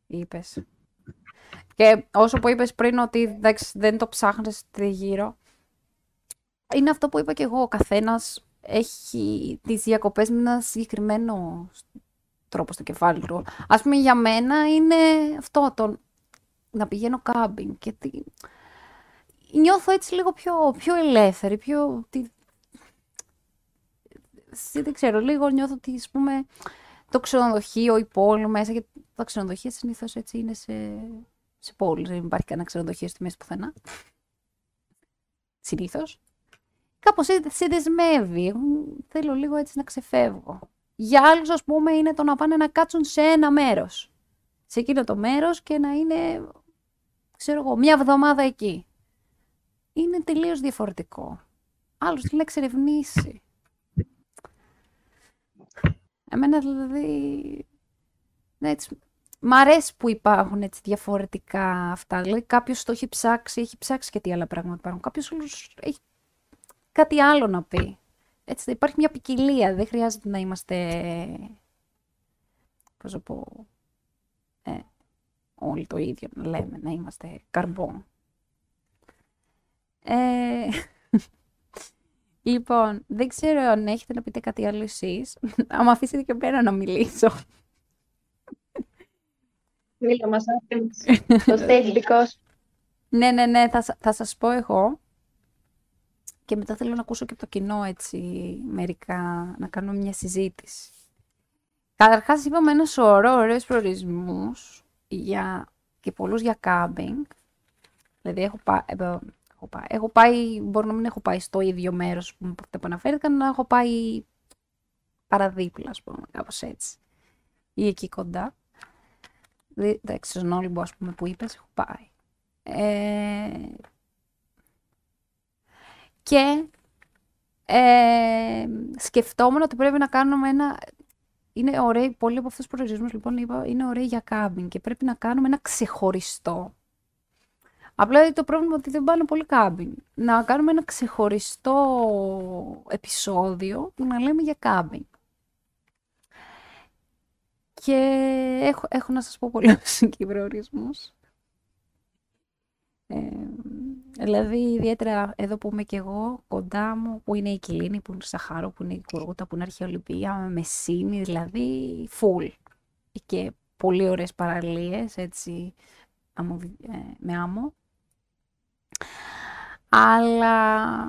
είπες. Και όσο που είπες πριν ότι εντάξει, δεν το ψάχνεις γύρω, είναι αυτό που είπα και εγώ. Ο καθένας έχει τις διακοπές με ένα συγκεκριμένο τρόπο στο κεφάλι του. Ας πούμε για μένα είναι αυτό, το να πηγαίνω κάμπινγκ. Γιατί νιώθω έτσι λίγο πιο, πιο ελεύθερη, πιο... Τι... Δεν ξέρω, λίγο νιώθω ότι ας πούμε το ξενοδοχείο, η πόλη μέσα, γιατί τα ξενοδοχεία συνήθως έτσι είναι σε, σε πόλεις, δεν υπάρχει κανένα ξενοδοχείο στη μέση πουθενά. Συνήθως κάπως σε δεσμεύει. Θέλω λίγο έτσι να ξεφεύγω. Για άλλους, ας πούμε, είναι το να πάνε να κάτσουν σε ένα μέρος. Σε εκείνο το μέρος και να είναι, ξέρω εγώ, μια εβδομάδα εκεί. Είναι τελείως διαφορετικό. Άλλος θέλει να εξερευνήσει. Εμένα δηλαδή... Ναι, έτσι, μ' αρέσει που υπάρχουν έτσι διαφορετικά αυτά. Δηλαδή κάποιος το έχει ψάξει, έχει ψάξει και τι άλλα πράγματα υπάρχουν. Κάποιος έχει κάτι άλλο να πει. Έτσι, υπάρχει μια ποικιλία, δεν χρειάζεται να είμαστε, πώς πω, ε, όλοι το ίδιο να λέμε, να είμαστε καρμπό. Ε, λοιπόν, δεν ξέρω αν έχετε να πείτε κάτι άλλο εσείς. Αν αφήσετε και πέρα να μιλήσω. Μίλα μας, το stage Ναι, ναι, ναι, θα, θα σας πω εγώ. Και μετά θέλω να ακούσω και το κοινό έτσι μερικά, να κάνω μια συζήτηση. Καταρχάς είπαμε ένας σωρό ωραίους προορισμούς για, και πολλούς για κάμπινγκ. Δηλαδή έχω, πά, ε, έχω, πάει, έχω πάει, μπορεί να μην έχω πάει στο ίδιο μέρος που, που αναφέρθηκαν, να έχω πάει παραδίπλα, ας πούμε, κάπως έτσι. Ή εκεί κοντά. Εντάξει, στον Όλυμπο, ας πούμε, που είπες, έχω πάει. Ε, και ε, σκεφτόμουν ότι πρέπει να κάνουμε ένα... Είναι ωραίοι, πολλοί από αυτούς τους προορισμούς λοιπόν είπα, είναι ωραίοι για κάμπινγκ και πρέπει να κάνουμε ένα ξεχωριστό. Απλά το πρόβλημα είναι ότι δεν πάνε πολύ κάμπινγκ. Να κάνουμε ένα ξεχωριστό επεισόδιο που να λέμε για κάμπινγκ. Και έχω, έχω να σας πω πολλούς προορισμούς. Ε, δηλαδή, ιδιαίτερα εδώ που είμαι και εγώ, κοντά μου, που είναι η Κιλίνη, που είναι η Σαχάρο, που είναι η Κουρούτα, που είναι η Αρχαιολυπία, με Μεσίνη, δηλαδή, full. Και πολύ ωραίες παραλίες, έτσι, ε, με άμμο. Αλλά,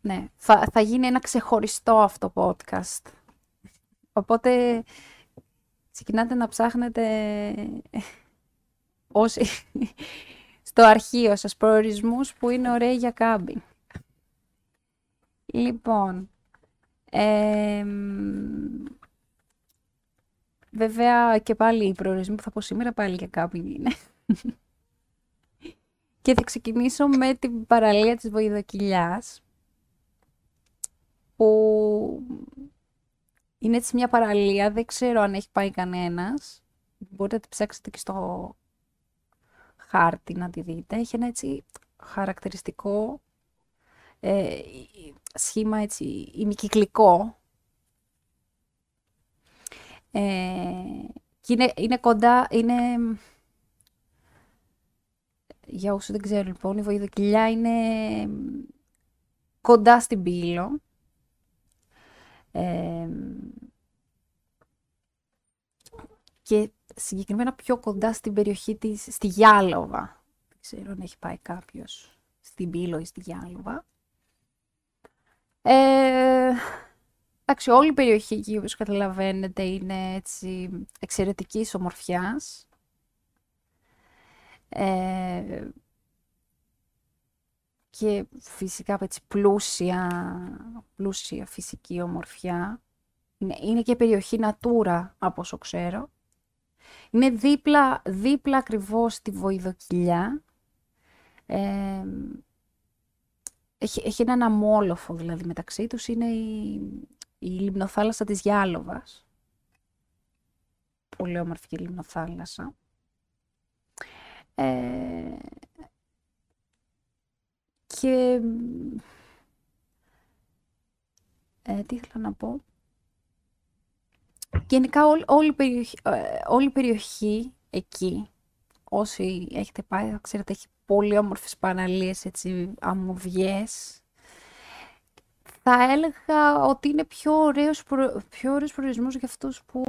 ναι, θα, θα γίνει ένα ξεχωριστό αυτό podcast. Οπότε, ξεκινάτε να ψάχνετε όσοι στο αρχείο σας προορισμούς που είναι ωραίοι για κάμπινγκ. Λοιπόν, βέβαια και πάλι οι προορισμοί που θα πω σήμερα πάλι για κάμπινγκ είναι. Και θα ξεκινήσω με την παραλία της Βοηδοκυλιάς, που είναι έτσι μια παραλία, δεν ξέρω αν έχει πάει κανένας. Μπορείτε να τη ψάξετε και στο χάρτη να τη δείτε. Έχει ένα έτσι χαρακτηριστικό ε, σχήμα έτσι ημικυκλικό. Ε, και είναι, είναι κοντά, είναι... Για όσους δεν ξέρουν λοιπόν, η βοηδοκυλιά είναι κοντά στην πύλο. Ε, και συγκεκριμένα πιο κοντά στην περιοχή της, στη Γιάλοβα. Δεν ξέρω αν έχει πάει κάποιος στην Πύλο ή στη Γιάλοβα. Ε, εντάξει, όλη η περιοχή εκεί, όπως καταλαβαίνετε, είναι έτσι εξαιρετικής ομορφιάς. Ε, και φυσικά έτσι πλούσια, πλούσια φυσική ομορφιά. Είναι, είναι και περιοχή Natura, από όσο ξέρω. Είναι δίπλα, δίπλα ακριβώς στη Βοηδοκυλιά. Ε, έχει, έχει έναν αμόλοφο δηλαδή μεταξύ τους, είναι η, η λιμνοθάλασσα της Γιάλοβας. Πολύ όμορφη και λιμνοθάλασσα. Ε, και ε, τι ήθελα να πω. Γενικά όλη, η περιοχή, ε, όλη η περιοχή εκεί, όσοι έχετε πάει, θα ξέρετε, έχει πολύ όμορφες παραλίες, έτσι, αμμουδιές. Θα έλεγα ότι είναι πιο ωραίος, πιο ωραίος προορισμός για αυτούς που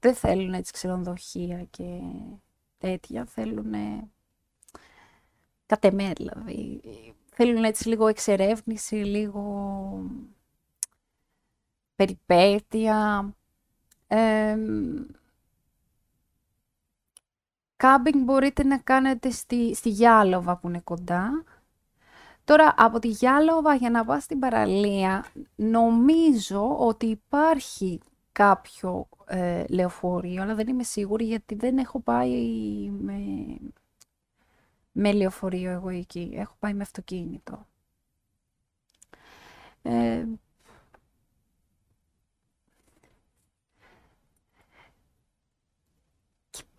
δεν θέλουν έτσι ξενοδοχεία και τέτοια, θέλουν κατ' εμέ δηλαδή. Θέλουν έτσι λίγο εξερεύνηση, λίγο περιπέτεια. Ε, κάμπινγκ μπορείτε να κάνετε στη, στη Γιάλοβα που είναι κοντά. Τώρα από τη Γιάλοβα για να πάω στην παραλία νομίζω ότι υπάρχει κάποιο ε, λεωφορείο, αλλά δεν είμαι σίγουρη γιατί δεν έχω πάει με, με λεωφορείο εγώ εκεί. Έχω πάει με αυτοκίνητο. Ε,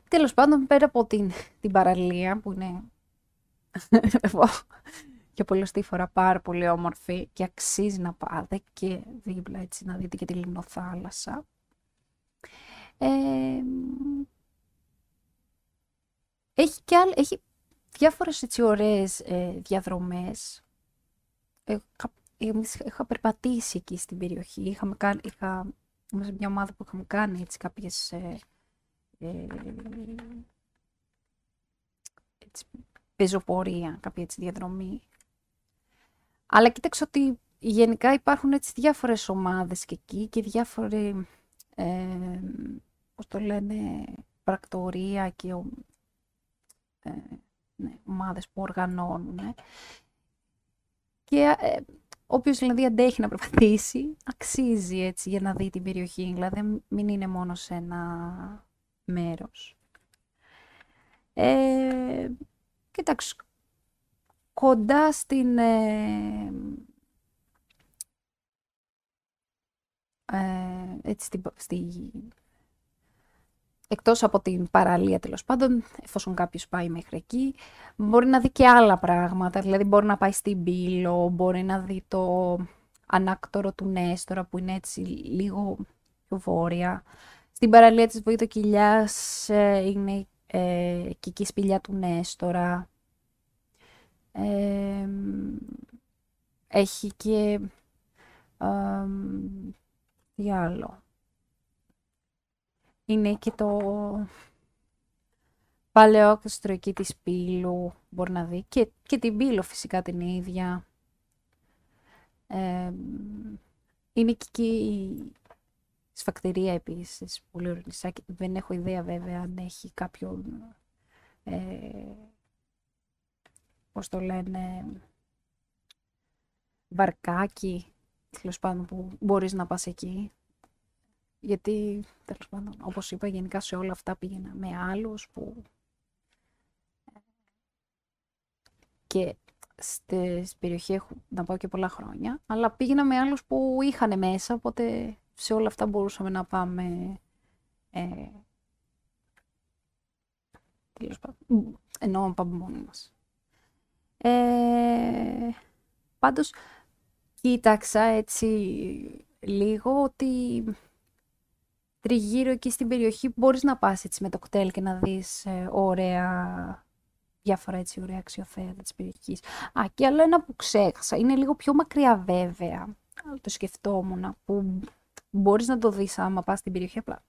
τέλος πάντων, πέρα από την, την παραλία που είναι και πολλωστή φορά πάρα πολύ όμορφη και αξίζει να πάτε και δίπλα έτσι να δείτε και τη λιμνοθάλασσα. Ε, έχει και άλλη, έχει διάφορες έτσι ωραίες ε, διαδρομές. Ε, είχα περπατήσει εκεί στην περιοχή. Είχαμε κάνει, είχα, σε μια ομάδα που είχαμε κάνει έτσι κάποιες ε, ε, έτσι, πεζοπορία, κάποια έτσι διαδρομή. Αλλά κοίταξε ότι γενικά υπάρχουν έτσι διάφορες ομάδες και εκεί και διάφοροι, ε, πώς το λένε, πρακτορία και ε, ναι, ομάδες που οργανώνουν. Και ε, όποιος δηλαδή αντέχει να περπατήσει, αξίζει έτσι για να δει την περιοχή. Δηλαδή μην είναι μόνο σε ένα μέρος. Ε, κοιτάξτε, κοντά στην... Ε, ε, έτσι, στη, στη, εκτός από την παραλία τέλος πάντων, εφόσον κάποιος πάει μέχρι εκεί, μπορεί να δει και άλλα πράγματα. Δηλαδή μπορεί να πάει στην Πύλο, μπορεί να δει το ανάκτορο του Νέστορα που είναι έτσι λίγο πιο βόρεια. Στην παραλία της Βοηδοκυλιάς ε, είναι ε, και η σπηλιά του Νέστορα. Ε, έχει και... Ε, τι άλλο είναι και το παλαιόκαστρο εκεί της Πύλου, μπορεί να δει, και, και την Πύλο φυσικά την ίδια. είναι και η σφακτηρία επίσης, πολύ ωραία Δεν έχω ιδέα βέβαια αν έχει κάποιον, ε, πώς το λένε, βαρκάκι, τέλος πάντων που μπορείς να πας εκεί. Γιατί, τέλος πάντων, όπως είπα, γενικά σε όλα αυτά πήγαινα με άλλους που... Και στη περιοχή έχω να πάω και πολλά χρόνια, αλλά πήγαινα με άλλους που είχαν μέσα, οπότε σε όλα αυτά μπορούσαμε να πάμε... Ε, τέλος πάντων, ενώ πάμε μόνοι μας. Ε, πάντως, κοίταξα έτσι λίγο ότι τριγύρω εκεί στην περιοχή μπορείς να πας έτσι με το κτέλ και να δεις ε, ωραία, διάφορα έτσι ωραία αξιοθέατα της περιοχής. Α, και άλλο ένα που ξέχασα, είναι λίγο πιο μακριά βέβαια, το σκεφτόμουν, που μπορείς να το δεις άμα πας στην περιοχή απλά.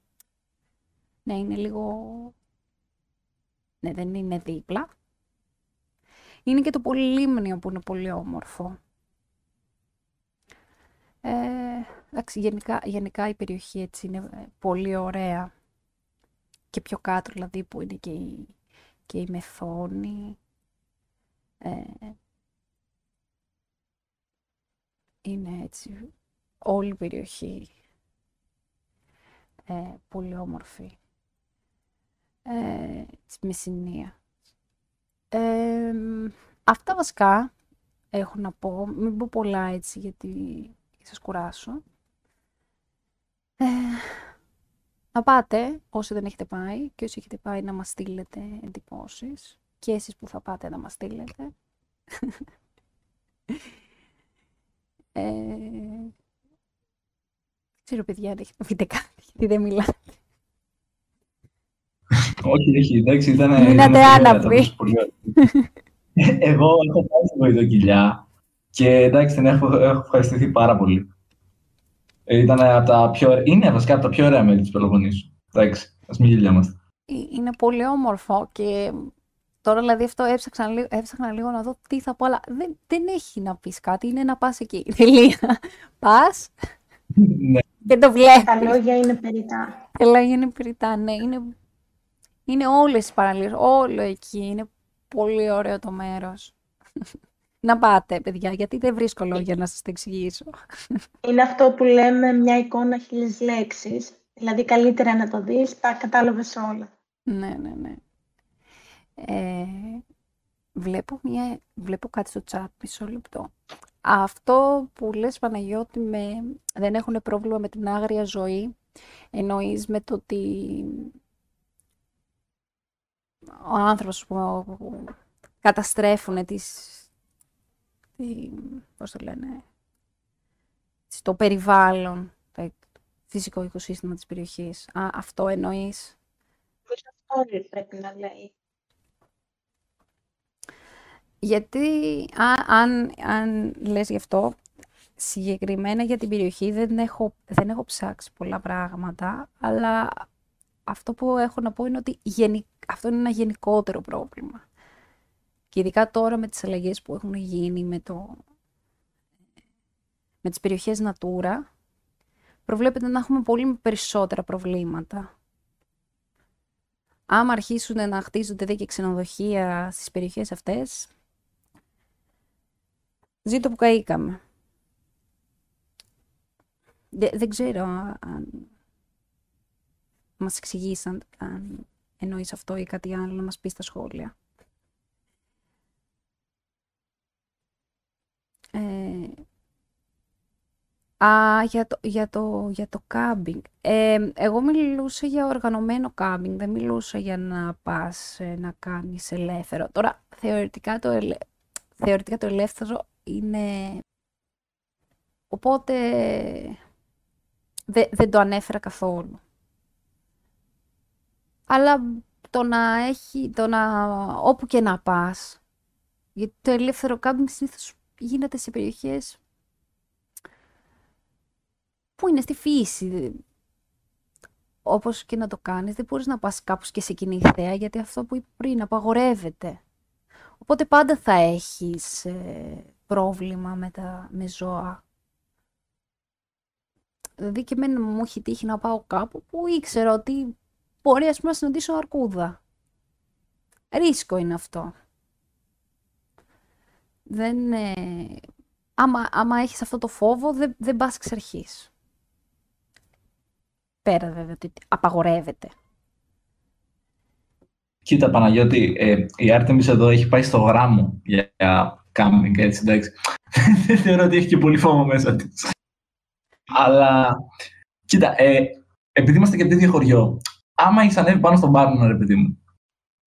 Ναι, είναι λίγο... Ναι, δεν είναι δίπλα. Είναι και το Πολύλίμνιο που είναι πολύ όμορφο. Ε, εντάξει, γενικά, γενικά η περιοχή έτσι είναι ε, πολύ ωραία. Και πιο κάτω δηλαδή που είναι και η, και η Μεθόνη. Ε, είναι έτσι όλη η περιοχή ε, πολύ όμορφη. Ε, Μεσσηνία. Ε, αυτά βασικά έχω να πω. Μην πω πολλά έτσι γιατί θα σας κουράσω. Ε, να πάτε όσοι δεν έχετε πάει και όσοι έχετε πάει να μας στείλετε εντυπώσεις και εσείς που θα πάτε να μας στείλετε. ε, ξέρω παιδιά αν έχετε να πείτε κάτι γιατί δεν μιλάτε. Όχι, όχι, εντάξει, ήταν... Μείνατε άναυδοι. Εγώ έχω πάει στην Βοηδοκυλιά και εντάξει, την έχω, έχω ευχαριστηθεί πάρα πολύ. Ε, ήταν από τα πιο, είναι βασικά από τα πιο ωραία μέρη της Πελοποννήσου. Εντάξει, ας μην γελιόμαστε. Ε, είναι πολύ όμορφο και τώρα δηλαδή αυτό έψαξα, λίγο, έψαχνα λίγο να δω τι θα πω, αλλά δεν, δεν έχει να πεις κάτι, είναι να πας εκεί. Τελεία. Πας ναι. και το βλέπεις. Τα λόγια είναι περιτά. Τα λόγια είναι περιτά, ναι. Είναι, είναι όλες οι παραλίες, όλο εκεί. Είναι πολύ ωραίο το μέρος. να πάτε, παιδιά, γιατί δεν βρίσκω λόγια να σας το εξηγήσω. Είναι αυτό που λέμε μια εικόνα χίλιες λέξεις. Δηλαδή καλύτερα να το δεις, τα κατάλαβες όλα. Ναι, ναι, ναι. Ε, βλέπω, μια, βλέπω κάτι στο chat, μισό λεπτό. Αυτό που λες Παναγιώτη, με, δεν έχουν πρόβλημα με την άγρια ζωή, εννοείς με το ότι ο άνθρωπος που καταστρέφουν τις, τι, πώς το λένε, στο περιβάλλον, το φυσικό οικοσύστημα της περιοχής. Α, αυτό εννοείς; Αυτό πρέπει να λέει. Γιατί αν, αν λες γι' αυτό, συγκεκριμένα για την περιοχή δεν έχω, δεν έχω ψάξει πολλά πράγματα, αλλά αυτό που έχω να πω είναι ότι αυτό είναι ένα γενικότερο πρόβλημα. Και ειδικά τώρα με τις αλλαγές που έχουν γίνει με, το... με τις περιοχές Natura, προβλέπεται να έχουμε πολύ περισσότερα προβλήματα. Άμα αρχίσουν να χτίζονται δε και ξενοδοχεία στις περιοχές αυτές, ζήτω που καήκαμε. Δεν, ξέρω αν μας εξηγήσαν αν εννοείς αυτό ή κάτι άλλο να μας πεις στα σχόλια. Ε, α, για το, για το, για το κάμπινγκ. Ε, εγώ μιλούσα για οργανωμένο κάμπινγκ, δεν μιλούσα για να πας ε, να κάνεις ελεύθερο. Τώρα, θεωρητικά το, ελε... θεωρητικά το ελεύθερο είναι... Οπότε, δεν το ανέφερα καθόλου. Αλλά το να έχει, το να, όπου και να πας, γιατί το ελεύθερο κάμπινγκ συνήθως γίνεται σε περιοχές που είναι στη φύση. Όπως και να το κάνεις, δεν μπορείς να πας κάπου και σε κοινή θέα, γιατί αυτό που είπε πριν απαγορεύεται. Οπότε πάντα θα έχεις ε, πρόβλημα με, τα, με ζώα. Δηλαδή και εμένα μου έχει τύχει να πάω κάπου που ήξερα ότι μπορεί ας πούμε να συναντήσω αρκούδα. Ρίσκο είναι αυτό δεν, ε, άμα, άμα έχεις αυτό το φόβο, δεν, δεν πας εξ αρχής. Πέρα βέβαια ότι απαγορεύεται. Κοίτα Παναγιώτη, ε, η Άρτεμις εδώ έχει πάει στο γράμμο για κάμπινγκ, έτσι εντάξει. δεν θεωρώ ότι έχει και πολύ φόβο μέσα της. Αλλά, κοίτα, ε, επειδή είμαστε και τέτοιο χωριό, άμα έχεις ανέβει πάνω στον Πάρνο, ρε παιδί μου,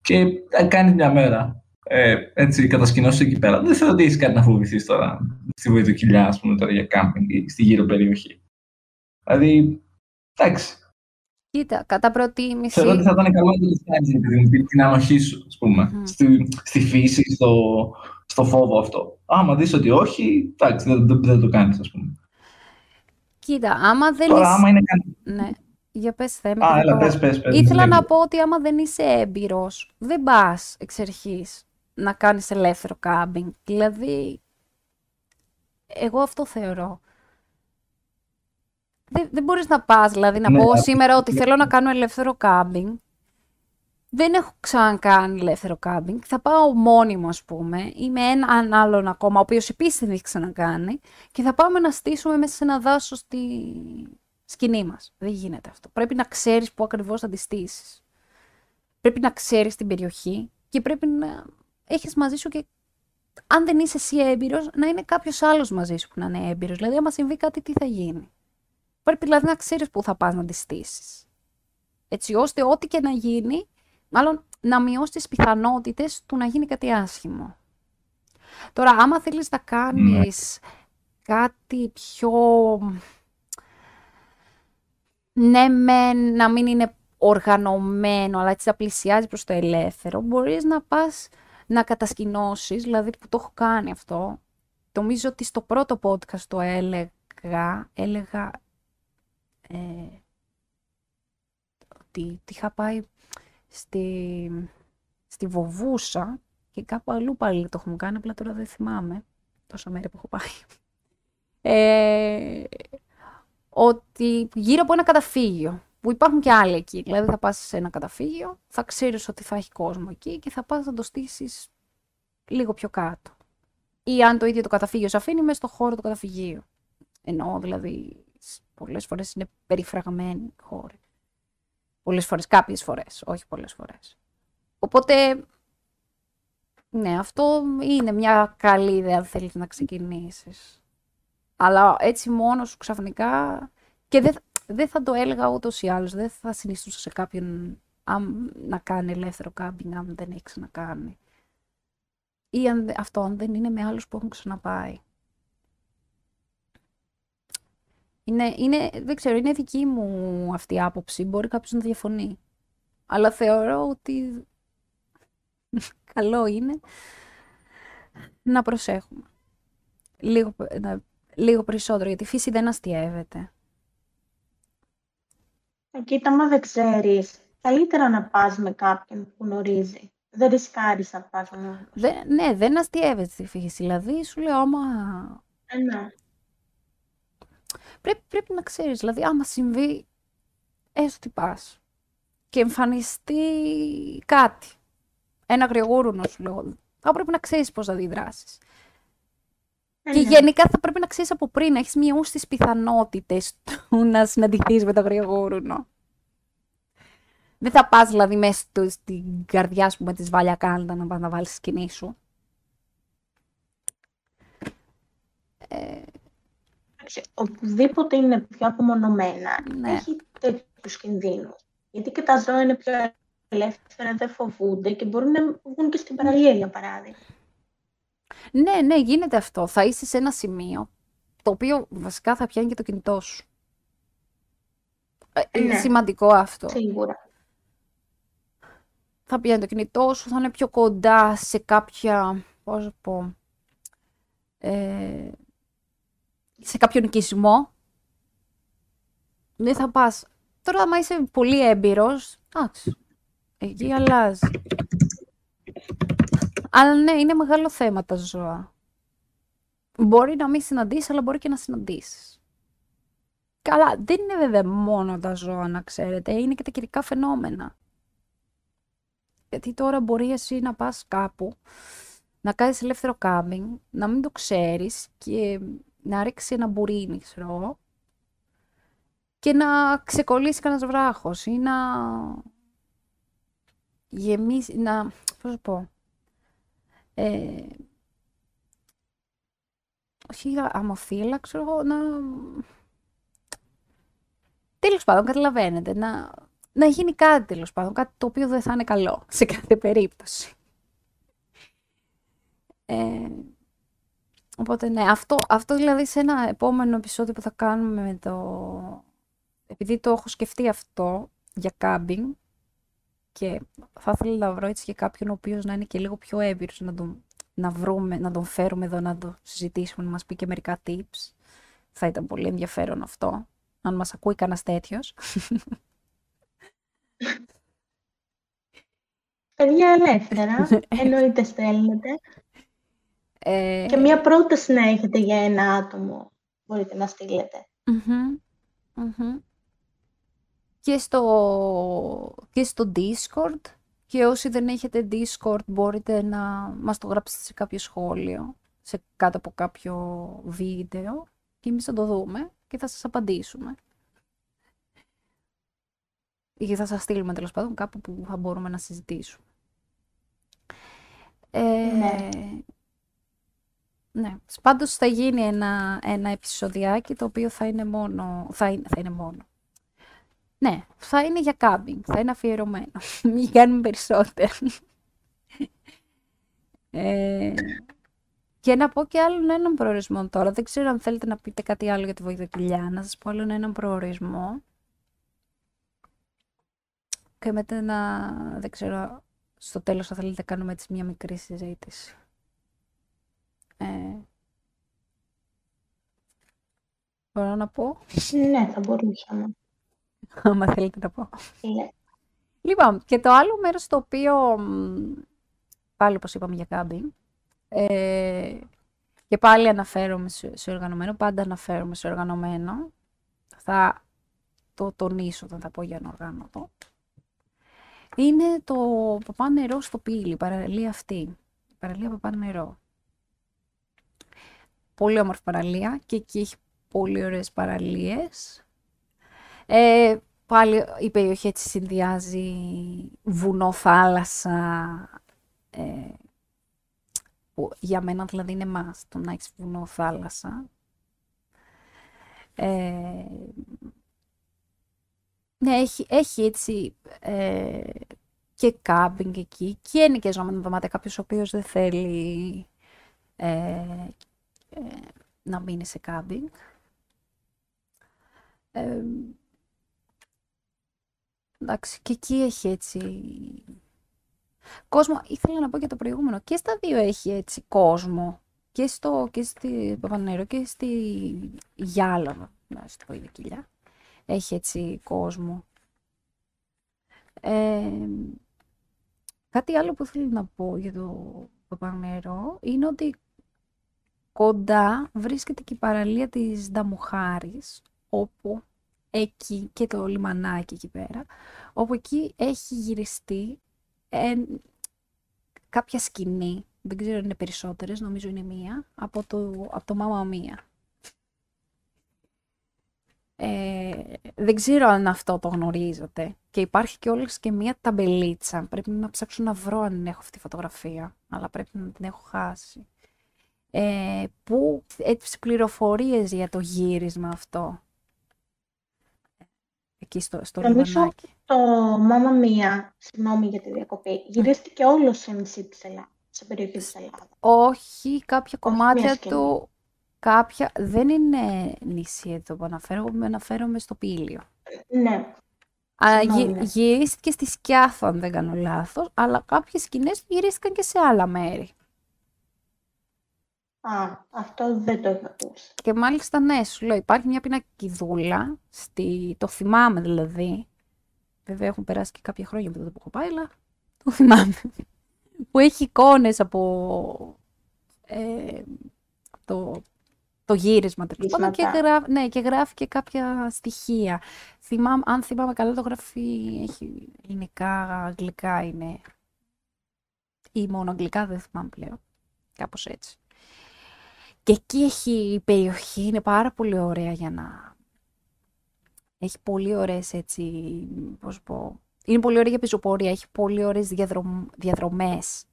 και κάνεις μια μέρα, ε, έτσι, κατασκηνώσεις εκεί πέρα. Δεν θεωρώ ότι έχεις κάτι να φοβηθείς τώρα στη Βοηθοκυλιά, ας πούμε, τώρα για κάμπινγκ ή στη γύρω περιοχή. Δηλαδή, εντάξει. Κοίτα, κατά προτίμηση. Θεωρώ ότι θα ήταν καλό να το κάνεις την, την ανοχή σου, ας πούμε, mm. στη, στη φύση, στο, στο φόβο αυτό. Άμα δεις ότι όχι, εντάξει, δεν, δεν, δεν το κάνεις, ας πούμε. Κοίτα, άμα δεν Τώρα, είσαι... άμα είναι κάτι... Ναι. Για πες θέμα. Α, έλα, πες, πες, πες. Ήθελα ναι. να πω ότι άμα δεν είσαι έμπειρος, δεν πας εξ αρχής να κάνεις ελεύθερο κάμπινγκ. Δηλαδή, εγώ αυτό θεωρώ. Δεν, δεν μπορείς να πας, δηλαδή, να Ναι, πω αυτό- σήμερα ότι θέλω να κάνω ελεύθερο κάμπινγκ. Δεν έχω ξανακάνει ελεύθερο κάμπινγκ. Θα πάω μόνιμο, ας πούμε, ή με έναν άλλον ακόμα, ο οποίος επίσης δεν έχει ξανακάνει, και θα πάμε να στήσουμε μέσα σε ένα δάσος στη σκηνή μας. Δεν γίνεται αυτό. Πρέπει να ξέρεις πού ακριβώς θα τη στήσεις. Πρέπει να ξέρεις την περιοχή και πρέπει να έχεις μαζί σου και αν δεν είσαι εσύ έμπειρος, να είναι κάποιος άλλος μαζί σου που να είναι έμπειρος. Δηλαδή, άμα συμβεί κάτι, τι θα γίνει; Πρέπει δηλαδή να ξέρεις πού θα πας να τη στήσεις. Έτσι ώστε ό,τι και να γίνει, μάλλον να μειώσεις τις πιθανότητες του να γίνει κάτι άσχημο. Τώρα, άμα θέλεις να κάνεις κάτι πιο... Ναι, μεν να μην είναι οργανωμένο, αλλά έτσι να πλησιάζει προς το ελεύθερο, μπορείς να πας να κατασκηνώσεις, δηλαδή που το έχω κάνει αυτό. Νομίζω ότι στο πρώτο podcast το έλεγα, έλεγα ε, ότι, ότι είχα πάει στη, στη Βοβούσα και κάπου αλλού πάλι το έχουμε κάνει, απλά τώρα δεν θυμάμαι τόσα μέρη που έχω πάει. Ε, ότι γύρω από ένα καταφύγιο, που υπάρχουν και άλλοι εκεί. Δηλαδή θα πας σε ένα καταφύγιο, θα ξέρεις ότι θα έχει κόσμο εκεί και θα πας να το στήσεις λίγο πιο κάτω. Ή αν το ίδιο το καταφύγιο σε αφήνει μέσα στο χώρο του καταφυγίου. Ενώ δηλαδή σ- πολλές φορές είναι περιφραγμένοι οι χώροι. Πολλές φορές, κάποιες φορές, όχι πολλές φορές. Οπότε, ναι, αυτό είναι μια καλή ιδέα αν θέλεις να ξεκινήσεις. Αλλά έτσι μόνος σου ξαφνικά και δεν, δεν θα το έλεγα ούτως ή άλλως, δεν θα συνιστούσα σε κάποιον αν, να κάνει ελεύθερο κάμπινγκ αν δεν έχει ξανακάνει. Ή αν, δε- αυτό αν δεν είναι με άλλους που έχουν ξαναπάει. Είναι, είναι, δεν ξέρω, είναι δική μου αυτή η άποψη. Μπορεί κάποιος να διαφωνεί. Αλλά θεωρώ ότι καλό είναι να προσέχουμε. Λίγο, πε- να- λίγο περισσότερο, γιατί η φύση δεν αστειεύεται. Ε, Κοίτα, άμα δεν ξέρεις, καλύτερα να πας με κάποιον που γνωρίζει. Δεν ρισκάρεις να πας μόνος. Δεν, ναι, δεν αστειεύεται η φύση. Δηλαδή, σου λέω, άμα Ε, ναι. πρέπει, πρέπει να ξέρεις, δηλαδή άμα συμβεί έστω τι πας και εμφανιστεί κάτι, ένα γρηγόρουνο σου λέω, θα πρέπει να ξέρεις πώς θα αντιδράσεις. Ε, Και ναι. γενικά θα πρέπει να ξέρεις από πριν, να έχεις μειώσει τις πιθανότητες του να συναντηθείς με το γρηγόρουνο. Δεν θα πας δηλαδή μέσα στο- στην καρδιά σου με τη σβάλια κάλτα να πας να βάλεις στη σκηνή σου. Ε, Εντάξει, Οπουδήποτε είναι πιο απομονωμένα, Ναι. έχει τέτοιους κινδύνους. Γιατί και τα ζώα είναι πιο ελεύθερα, δεν φοβούνται και μπορούν να βγουν και στην παραλία, για παράδειγμα. Ναι, ναι, γίνεται αυτό. Θα είσαι σε ένα σημείο το οποίο βασικά θα πιάνει και το κινητό σου. Ε, Είναι Ναι. σημαντικό αυτό. Σίγουρα. Θα πιάνει το κινητό σου, θα είναι πιο κοντά σε κάποια, πώς να πω, ε, σε κάποιον οικισμό. Δεν θα πας. Τώρα, άμα είσαι πολύ έμπειρος, εντάξει, εκεί αλλάζει. Αλλά ναι, είναι μεγάλο θέμα τα ζώα. Μπορεί να μην συναντήσεις, αλλά μπορεί και να συναντήσεις. Καλά, δεν είναι βέβαια μόνο τα ζώα, να ξέρετε. Είναι και τα καιρικά φαινόμενα. Γιατί τώρα μπορεί εσύ να πας κάπου, να κάνεις ελεύθερο κάμπινγκ, να μην το ξέρεις και να ρίξει ένα μπουρίνι, ξέρω εγώ, και να ξεκολλήσει κανένας βράχος ή να γεμίσει, να, πώς να πω, ε, όχι αμοφύλα, ξέρω εγώ, να... Τέλος πάντων, καταλαβαίνετε, να, να γίνει κάτι τέλος πάντων, κάτι το οποίο δεν θα είναι καλό σε κάθε περίπτωση. Ε, οπότε ναι, αυτό, αυτό δηλαδή σε ένα επόμενο επεισόδιο που θα κάνουμε με το... Επειδή το έχω σκεφτεί αυτό για κάμπινγκ και θα ήθελα να βρω έτσι και κάποιον ο οποίος να είναι και λίγο πιο έμπειρος να τον, να βρούμε, να τον φέρουμε εδώ να το συζητήσουμε, να μας πει και μερικά tips. Θα ήταν πολύ ενδιαφέρον αυτό, αν μας ακούει κανένας τέτοιος. Παιδιά ελεύθερα, εννοείται στέλνετε. Ε, Και μία πρόταση να έχετε για ένα άτομο, μπορείτε να στείλετε. μμμ, μμμ. Και στο, και στο Discord. Και όσοι δεν έχετε Discord μπορείτε να μας το γράψετε σε κάποιο σχόλιο, σε κάτω από κάποιο βίντεο και εμείς θα το δούμε και θα σας απαντήσουμε. Ή θα σας στείλουμε τέλος πάντων κάπου που θα μπορούμε να συζητήσουμε. Ε, Ναι. ναι. Πάντως θα γίνει ένα, ένα επεισοδιάκι το οποίο θα είναι μόνο... Θα είναι, θα είναι μόνο. Ναι, θα είναι για κάμπινγκ, θα είναι αφιερωμένο. Μην κάνουμε περισσότερο. Ε, και να πω και άλλον έναν προορισμό τώρα. Δεν ξέρω αν θέλετε να πείτε κάτι άλλο για τη βοηθοκυλιά. Να σας πω άλλον έναν προορισμό. Και μετά να... Δεν ξέρω, στο τέλος θα θέλετε να κάνουμε έτσι μια μικρή συζήτηση. Ε, μπορώ να πω, Ναι, θα μπορούσαμε. Άμα θέλετε να πω. Ναι. Λοιπόν, και το άλλο μέρος το οποίο, μ, πάλι όπως είπαμε για κάμπινγκ, ε, και πάλι αναφέρομαι σε, σε οργανωμένο, πάντα αναφέρομαι σε οργανωμένο, θα το τονίσω όταν θα πω για ανοργάνωτο, είναι το παπά νερό στο πύλη, η παραλία αυτή, η παραλία παπά νερό. Πολύ όμορφη παραλία και εκεί έχει πολύ ωραίες παραλίες. Ε, πάλι η περιοχή έτσι συνδυάζει βουνό, θάλασσα. Ε, που για μένα δηλαδή είναι must το να έχεις βουνό, θάλασσα. Ε, ναι, έχει, έχει έτσι ε, και κάμπινγκ εκεί και ενοικιαζόμενο δωμάτια κάποιος ο οποίος δεν θέλει ε, ε, να μείνει σε κάμπινγκ. Ε, εντάξει, και εκεί έχει έτσι κόσμο. Ήθελα να πω για το προηγούμενο. Και στα δύο έχει έτσι κόσμο. Και, στο, και στη Παπανέρο και στη Γιάλαβα, να στο πω η κοιλιά. Έχει έτσι κόσμο. Ε, κάτι άλλο που θέλω να πω για το Παπανέρο είναι ότι κοντά βρίσκεται και η παραλία της Νταμουχάρης, όπου εκεί και το λιμανάκι εκεί πέρα, όπου εκεί έχει γυριστεί ε, κάποια σκηνή, δεν ξέρω αν είναι περισσότερες, νομίζω είναι μία, από το, από το Μάμα Μία. Ε, δεν ξέρω αν αυτό το γνωρίζετε. Και υπάρχει και όλες και μία ταμπελίτσα. Πρέπει να ψάξω να βρω αν έχω αυτή τη φωτογραφία. Αλλά πρέπει να την έχω χάσει. Ε, που έτσι πληροφορίες για το γύρισμα αυτό. Εκεί στο, στο Νομίζω λιμανάκι. το Μάμα Μία, συγγνώμη για τη διακοπή, γυρίστηκε όλος σε νησί της Ελλάδα, σε περιοχή της Ελλάδας. Όχι, κάποια Όχι κομμάτια μια σκηνή. του, κάποια, δεν είναι νησί εδώ που αναφέρομαι, αναφέρομαι στο Πήλιο. Ναι, Α, Συγγνώμη, γυ- ναι. γυρίστηκε στη Σκιάθο, αν δεν κάνω λάθος, αλλά κάποιες σκηνές γυρίστηκαν και σε άλλα μέρη. Α, αυτό δεν το είχα ακούσει. Και μάλιστα, ναι, σου λέω, υπάρχει μια πινακιδούλα, στη... το θυμάμαι δηλαδή. Βέβαια έχουν περάσει και κάποια χρόνια από τότε που έχω πάει, αλλά το θυμάμαι. που έχει εικόνες από ε, το, το γύρισμα τέλος πάντων και, Γυρίσματα. γράφει, ναι, και γράφει και κάποια στοιχεία. Θυμάμαι, αν θυμάμαι καλά το γράφει, έχει ελληνικά, αγγλικά είναι. Ή μόνο αγγλικά, δεν θυμάμαι πλέον. Κάπως έτσι. Και εκεί έχει η περιοχή, είναι πάρα πολύ ωραία για να... Έχει πολύ ωραίες έτσι, πώς σου πω... Είναι πολύ ωραία για πεζοπορία, έχει πολύ ωραίες διαδρομ... διαδρομές.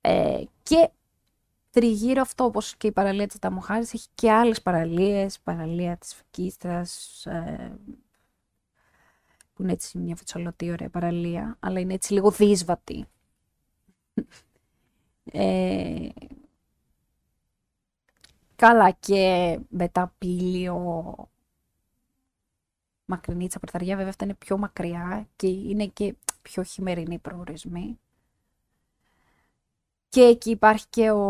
Ε, και τριγύρω αυτό, όπως και η παραλία της Ταμοχάρης, έχει και άλλες παραλίες, παραλία της Φεκίστρας, ε, που είναι έτσι μια φουτσαλωτή ωραία παραλία, αλλά είναι έτσι λίγο δύσβατη. Ε, καλά και μεταπήλιο μακρινή τσαπρταριά, βέβαια αυτά είναι πιο μακριά και είναι και πιο χειμερινοί προορισμοί. Και εκεί υπάρχει και ο,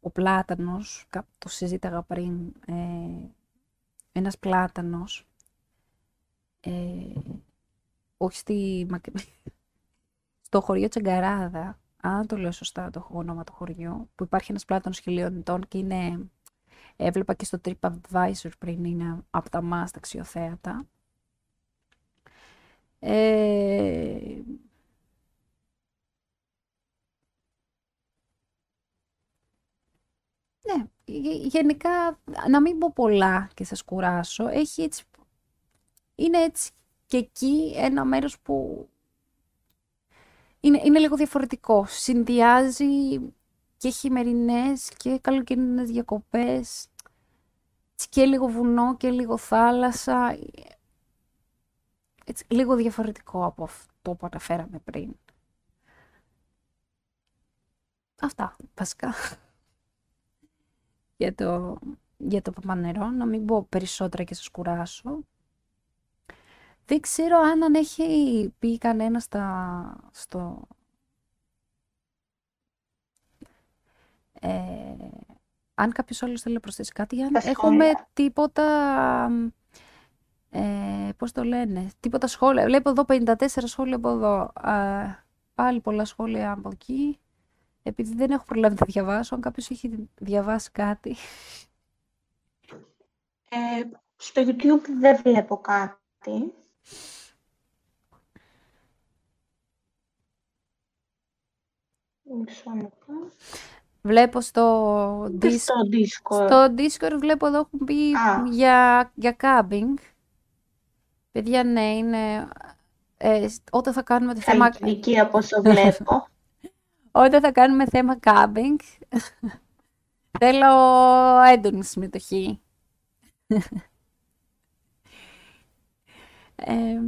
ο πλάτανος, το συζήταγα πριν, ε, ένας πλάτανος, ε, όχι στη στο χωριό Τσεγκαράδα, αν το λέω σωστά το όνομα του χωριού, που υπάρχει ένας πλάτανος χιλίων ετών και είναι, έβλεπα και στο TripAdvisor πριν, είναι από τα μας ταξιοθέατα. Ε, Ναι, γενικά, να μην πω πολλά και σας κουράσω, έχει έτσι, είναι έτσι και εκεί ένα μέρος που είναι, είναι λίγο διαφορετικό. Συνδυάζει και χειμερινές και καλοκαιρινές διακοπές και λίγο βουνό και λίγο θάλασσα. Έτσι, λίγο διαφορετικό από αυτό που αναφέραμε πριν. Αυτά, βασικά για το, για το παπανερό, να μην πω περισσότερα και σας κουράσω. Δεν ξέρω αν, έχει πει κανένας στα, στο... Ε, αν κάποιος άλλος θέλει να προσθέσει κάτι, αν έχουμε τίποτα... Ε, πώς το λένε, τίποτα σχόλια. Βλέπω εδώ 54 σχόλια από εδώ. πάλι πολλά σχόλια από εκεί. Επειδή δεν έχω προλάβει να διαβάσω, αν κάποιος έχει διαβάσει κάτι. Ε, στο YouTube δεν βλέπω κάτι. Βλέπω στο, Discord. στο Discord. Στο Discord βλέπω εδώ έχουν πει για, για camping. Παιδιά, ναι, είναι... Ε, όταν θα κάνουμε το θέμα... Εκεί από όσο βλέπω. Όταν θα κάνουμε θέμα κάμπινγκ, θέλω έντονη συμμετοχή. ε,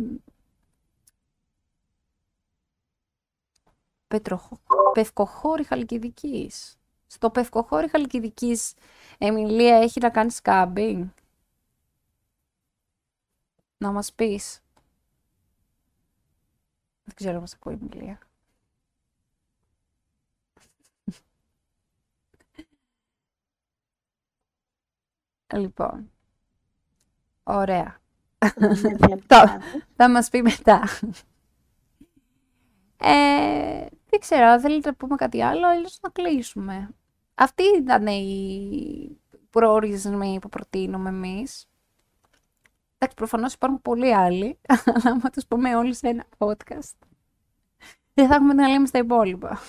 Πετροχ... Πευκοχώρη Χαλκιδικής. Στο Πευκοχώρη Χαλκιδικής, Εμιλία, έχει να κάνει κάμπινγκ. Να μας πεις. Δεν ξέρω αν μας ακούει η Εμιλία. Λοιπόν. Ωραία. θα μας πει μετά. Ε, δεν ξέρω, θέλετε να πούμε κάτι άλλο, αλλιώς να κλείσουμε. Αυτοί ήταν οι προορισμοί που προτείνουμε εμείς. Εντάξει, προφανώς υπάρχουν πολλοί άλλοι, αλλά άμα τους πούμε όλοι σε ένα podcast, δεν θα έχουμε να λέμε στα υπόλοιπα.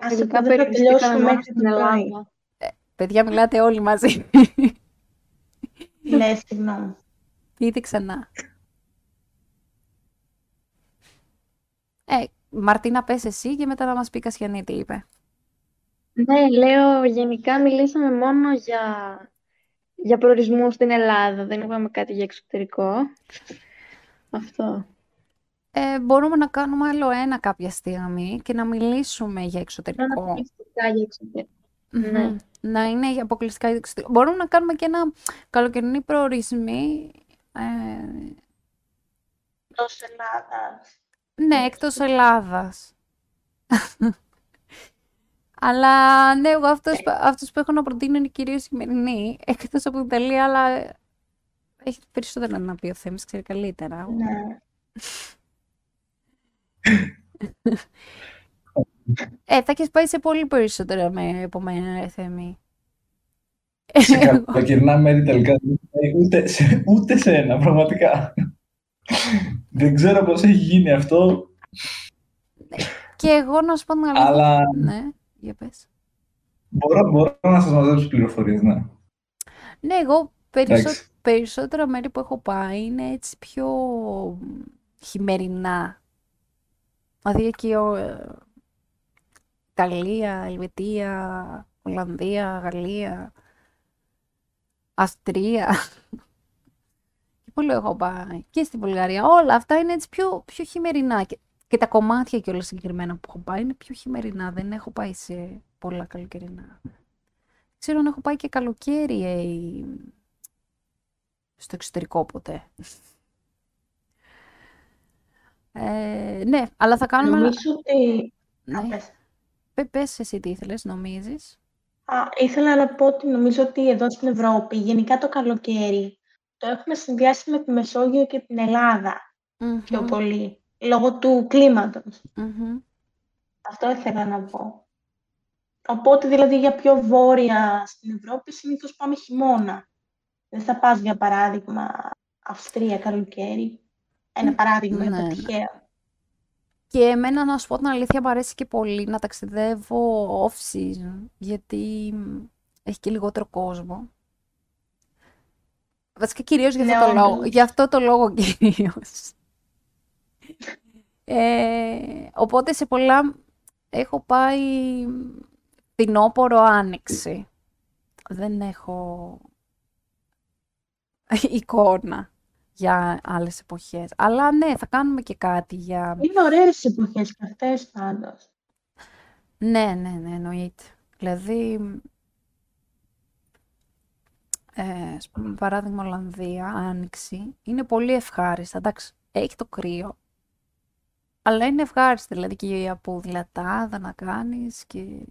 Ας το τελειώσουμε μέχρι την Ελλάδα. Ε, παιδιά, μιλάτε όλοι μαζί. Ναι, συγγνώμη. Πείτε ξανά. Ε, Μαρτίνα, πες εσύ και μετά να μας πει Κασιανή τι είπε. Ναι, λέω, γενικά μιλήσαμε μόνο για, για προορισμούς στην Ελλάδα. Δεν είπαμε κάτι για εξωτερικό. Αυτό. Ε, μπορούμε να κάνουμε άλλο ένα κάποια στιγμή και να μιλήσουμε για εξωτερικό. Να αποκλειστικά για εξωτερικό. Ναι. Να είναι για αποκλειστικά για εξωτερικό. Μπορούμε να κάνουμε και ένα καλοκαιρινή προορισμή. Ε... Εκτός Ελλάδας. Ναι, εκτός Ελλάδας. αλλά ναι, εγώ αυτός, αυτός που έχω να προτείνω είναι κυρίως σημερινή. Εκτός από την Ιταλία, αλλά έχει περισσότερα να πει ο Θέμης, ξέρει καλύτερα. Ναι. ε, θα έχεις πάει σε πολύ περισσότερα με από μένα, Θέμη. Σε καλοκαιρινά μέρη τελικά δεν ούτε σε, ούτε σε ένα, πραγματικά. δεν ξέρω πώς έχει γίνει αυτό. Και εγώ να σου πω να Αλλά... Ναι, για πες. Μπορώ, μπορώ να σας μαζέψω πληροφορίες, ναι. Ναι, εγώ περισσότερα μέρη που έχω πάει είναι έτσι πιο χειμερινά. Δηλαδή εκεί ο, ε, Ιταλία, Ελβετία, Ολλανδία, Γαλλία, Αστρία. Και πολύ έχω πάει. Και στην Βουλγαρία. Όλα αυτά είναι έτσι πιο, πιο χειμερινά. Και Και τα κομμάτια και όλα συγκεκριμένα που έχω πάει είναι πιο χειμερινά. Δεν έχω πάει σε πολλά καλοκαιρινά. Ξέρω αν έχω πάει και καλοκαίρι ε, στο εξωτερικό ποτέ. Ε, ναι, αλλά θα κάνουμε... Νομίζω ότι... Ναι. Α, πες. Πε- Πες εσύ τι ήθελες, νομίζεις; Α, ήθελα να πω ότι νομίζω ότι εδώ στην Ευρώπη, γενικά το καλοκαίρι, το έχουμε συνδυάσει με τη Μεσόγειο και την Ελλάδα πιο Μμμ, πολύ, λόγω του κλίματος. μμμ. Αυτό ήθελα να πω. Οπότε, δηλαδή, για πιο βόρεια στην Ευρώπη, συνήθως πάμε χειμώνα. Δεν θα πας, για παράδειγμα, Αυστρία καλοκαίρι. Ένα παράδειγμα, ναι, ναι, ναι. τυχαίο. Και εμένα, να σου πω την αλήθεια, μου αρέσει και πολύ να ταξιδεύω off-season, γιατί μ, έχει και λιγότερο κόσμο. Βασικά κυρίως για Ναι, αυτό το λόγο. όντως. Γι' αυτό το λόγο κυρίως. Ε, οπότε σε πολλά έχω πάει φθινόπωρο άνοιξη. Δεν έχω εικόνα για άλλες εποχές. Αλλά ναι, θα κάνουμε και κάτι για... Είναι ωραίες εποχές και αυτές, πάντως. Ναι, ναι, ναι, εννοείται. Δηλαδή, ε, ας πούμε, παράδειγμα Ολλανδία, Άνοιξη, είναι πολύ ευχάριστα. Εντάξει, έχει το κρύο, αλλά είναι ευχάριστα. Δηλαδή και από δηλατάδα να κάνεις και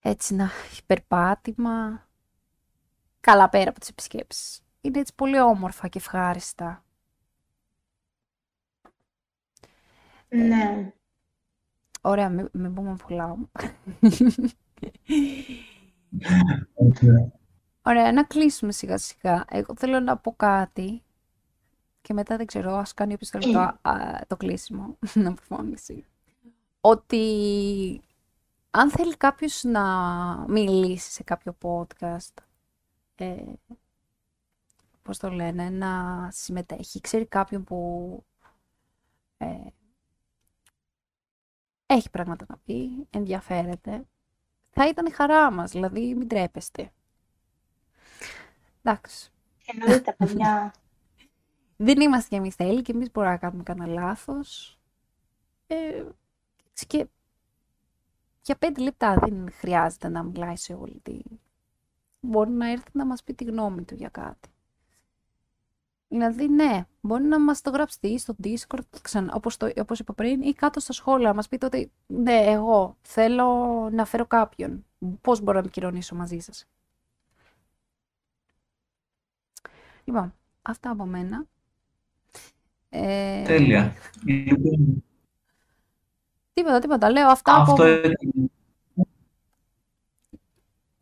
έτσι να έχει περπάτημα. Καλά πέρα από τις επισκέψεις. Είναι έτσι πολύ όμορφα και ευχάριστα. Ναι. Ωραία, μην, μην πούμε πολλά. Ωραία, να κλείσουμε σιγά σιγά. Εγώ θέλω να πω κάτι και μετά δεν ξέρω, ας κάνει όποιος θέλει το, α, το κλείσιμο, να αποφώνηση. Ότι αν θέλει κάποιος να μιλήσει σε κάποιο podcast, ε, πώς το λένε, να συμμετέχει, ξέρει κάποιον που ε, έχει πράγματα να πει, ενδιαφέρεται, θα ήταν η χαρά μας, δηλαδή μην τρέπεστε. Εντάξει. Εννοείται, παιδιά. Δεν είμαστε κι εμείς τέλειοι και εμείς μπορούμε να κάνουμε κανένα λάθος. Ε, έτσι και για πέντε λεπτά δεν χρειάζεται να μιλάει σε όλη τη... Μπορεί να έρθει να μας πει τη γνώμη του για κάτι. Δηλαδή, ναι, μπορεί να μας το γράψετε ή στο Discord, ξανά, όπως, το, όπως είπα πριν, ή κάτω στα σχόλια, να μας πείτε ότι ναι, εγώ θέλω να φέρω κάποιον. Πώς μπορώ να επικοινωνήσω μαζί σας. Λοιπόν, αυτά από μένα. Ε, Τέλεια. Λοιπόν, Τίποτα, τίποτα. Λέω αυτά από... αυτό ήταν...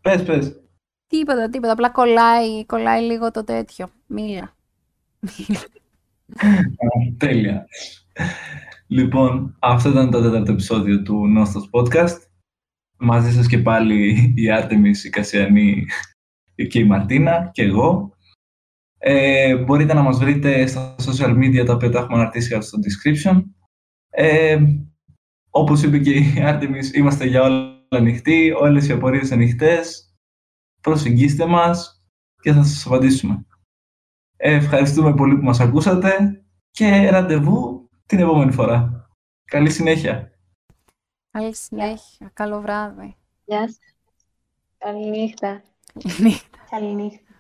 Πες, πες. Τίποτα, τίποτα. Απλά κολλάει, κολλάει λίγο το τέτοιο. Μίλα. Τέλεια. Λοιπόν, αυτό ήταν το τέταρτο επεισόδιο του Νόστος Podcast. Μαζί σας και πάλι η Άρτεμις, η Κασιανή και η Μαρτίνα και εγώ. Ε, μπορείτε να μας βρείτε στα social media τα οποία τα έχουμε αναρτήσει κάτω στο description. Ε, όπως είπε και η Άρτεμις, είμαστε για όλα ανοιχτοί, όλες οι απορίες ανοιχτές. Προσεγγίστε μας και θα σας απαντήσουμε. Ε, ευχαριστούμε πολύ που μας ακούσατε και ραντεβού την επόμενη φορά. Καλή συνέχεια. Καλή συνέχεια. Καλό βράδυ. Γεια σας. Καληνύχτα. Νύχτα. Καληνύχτα.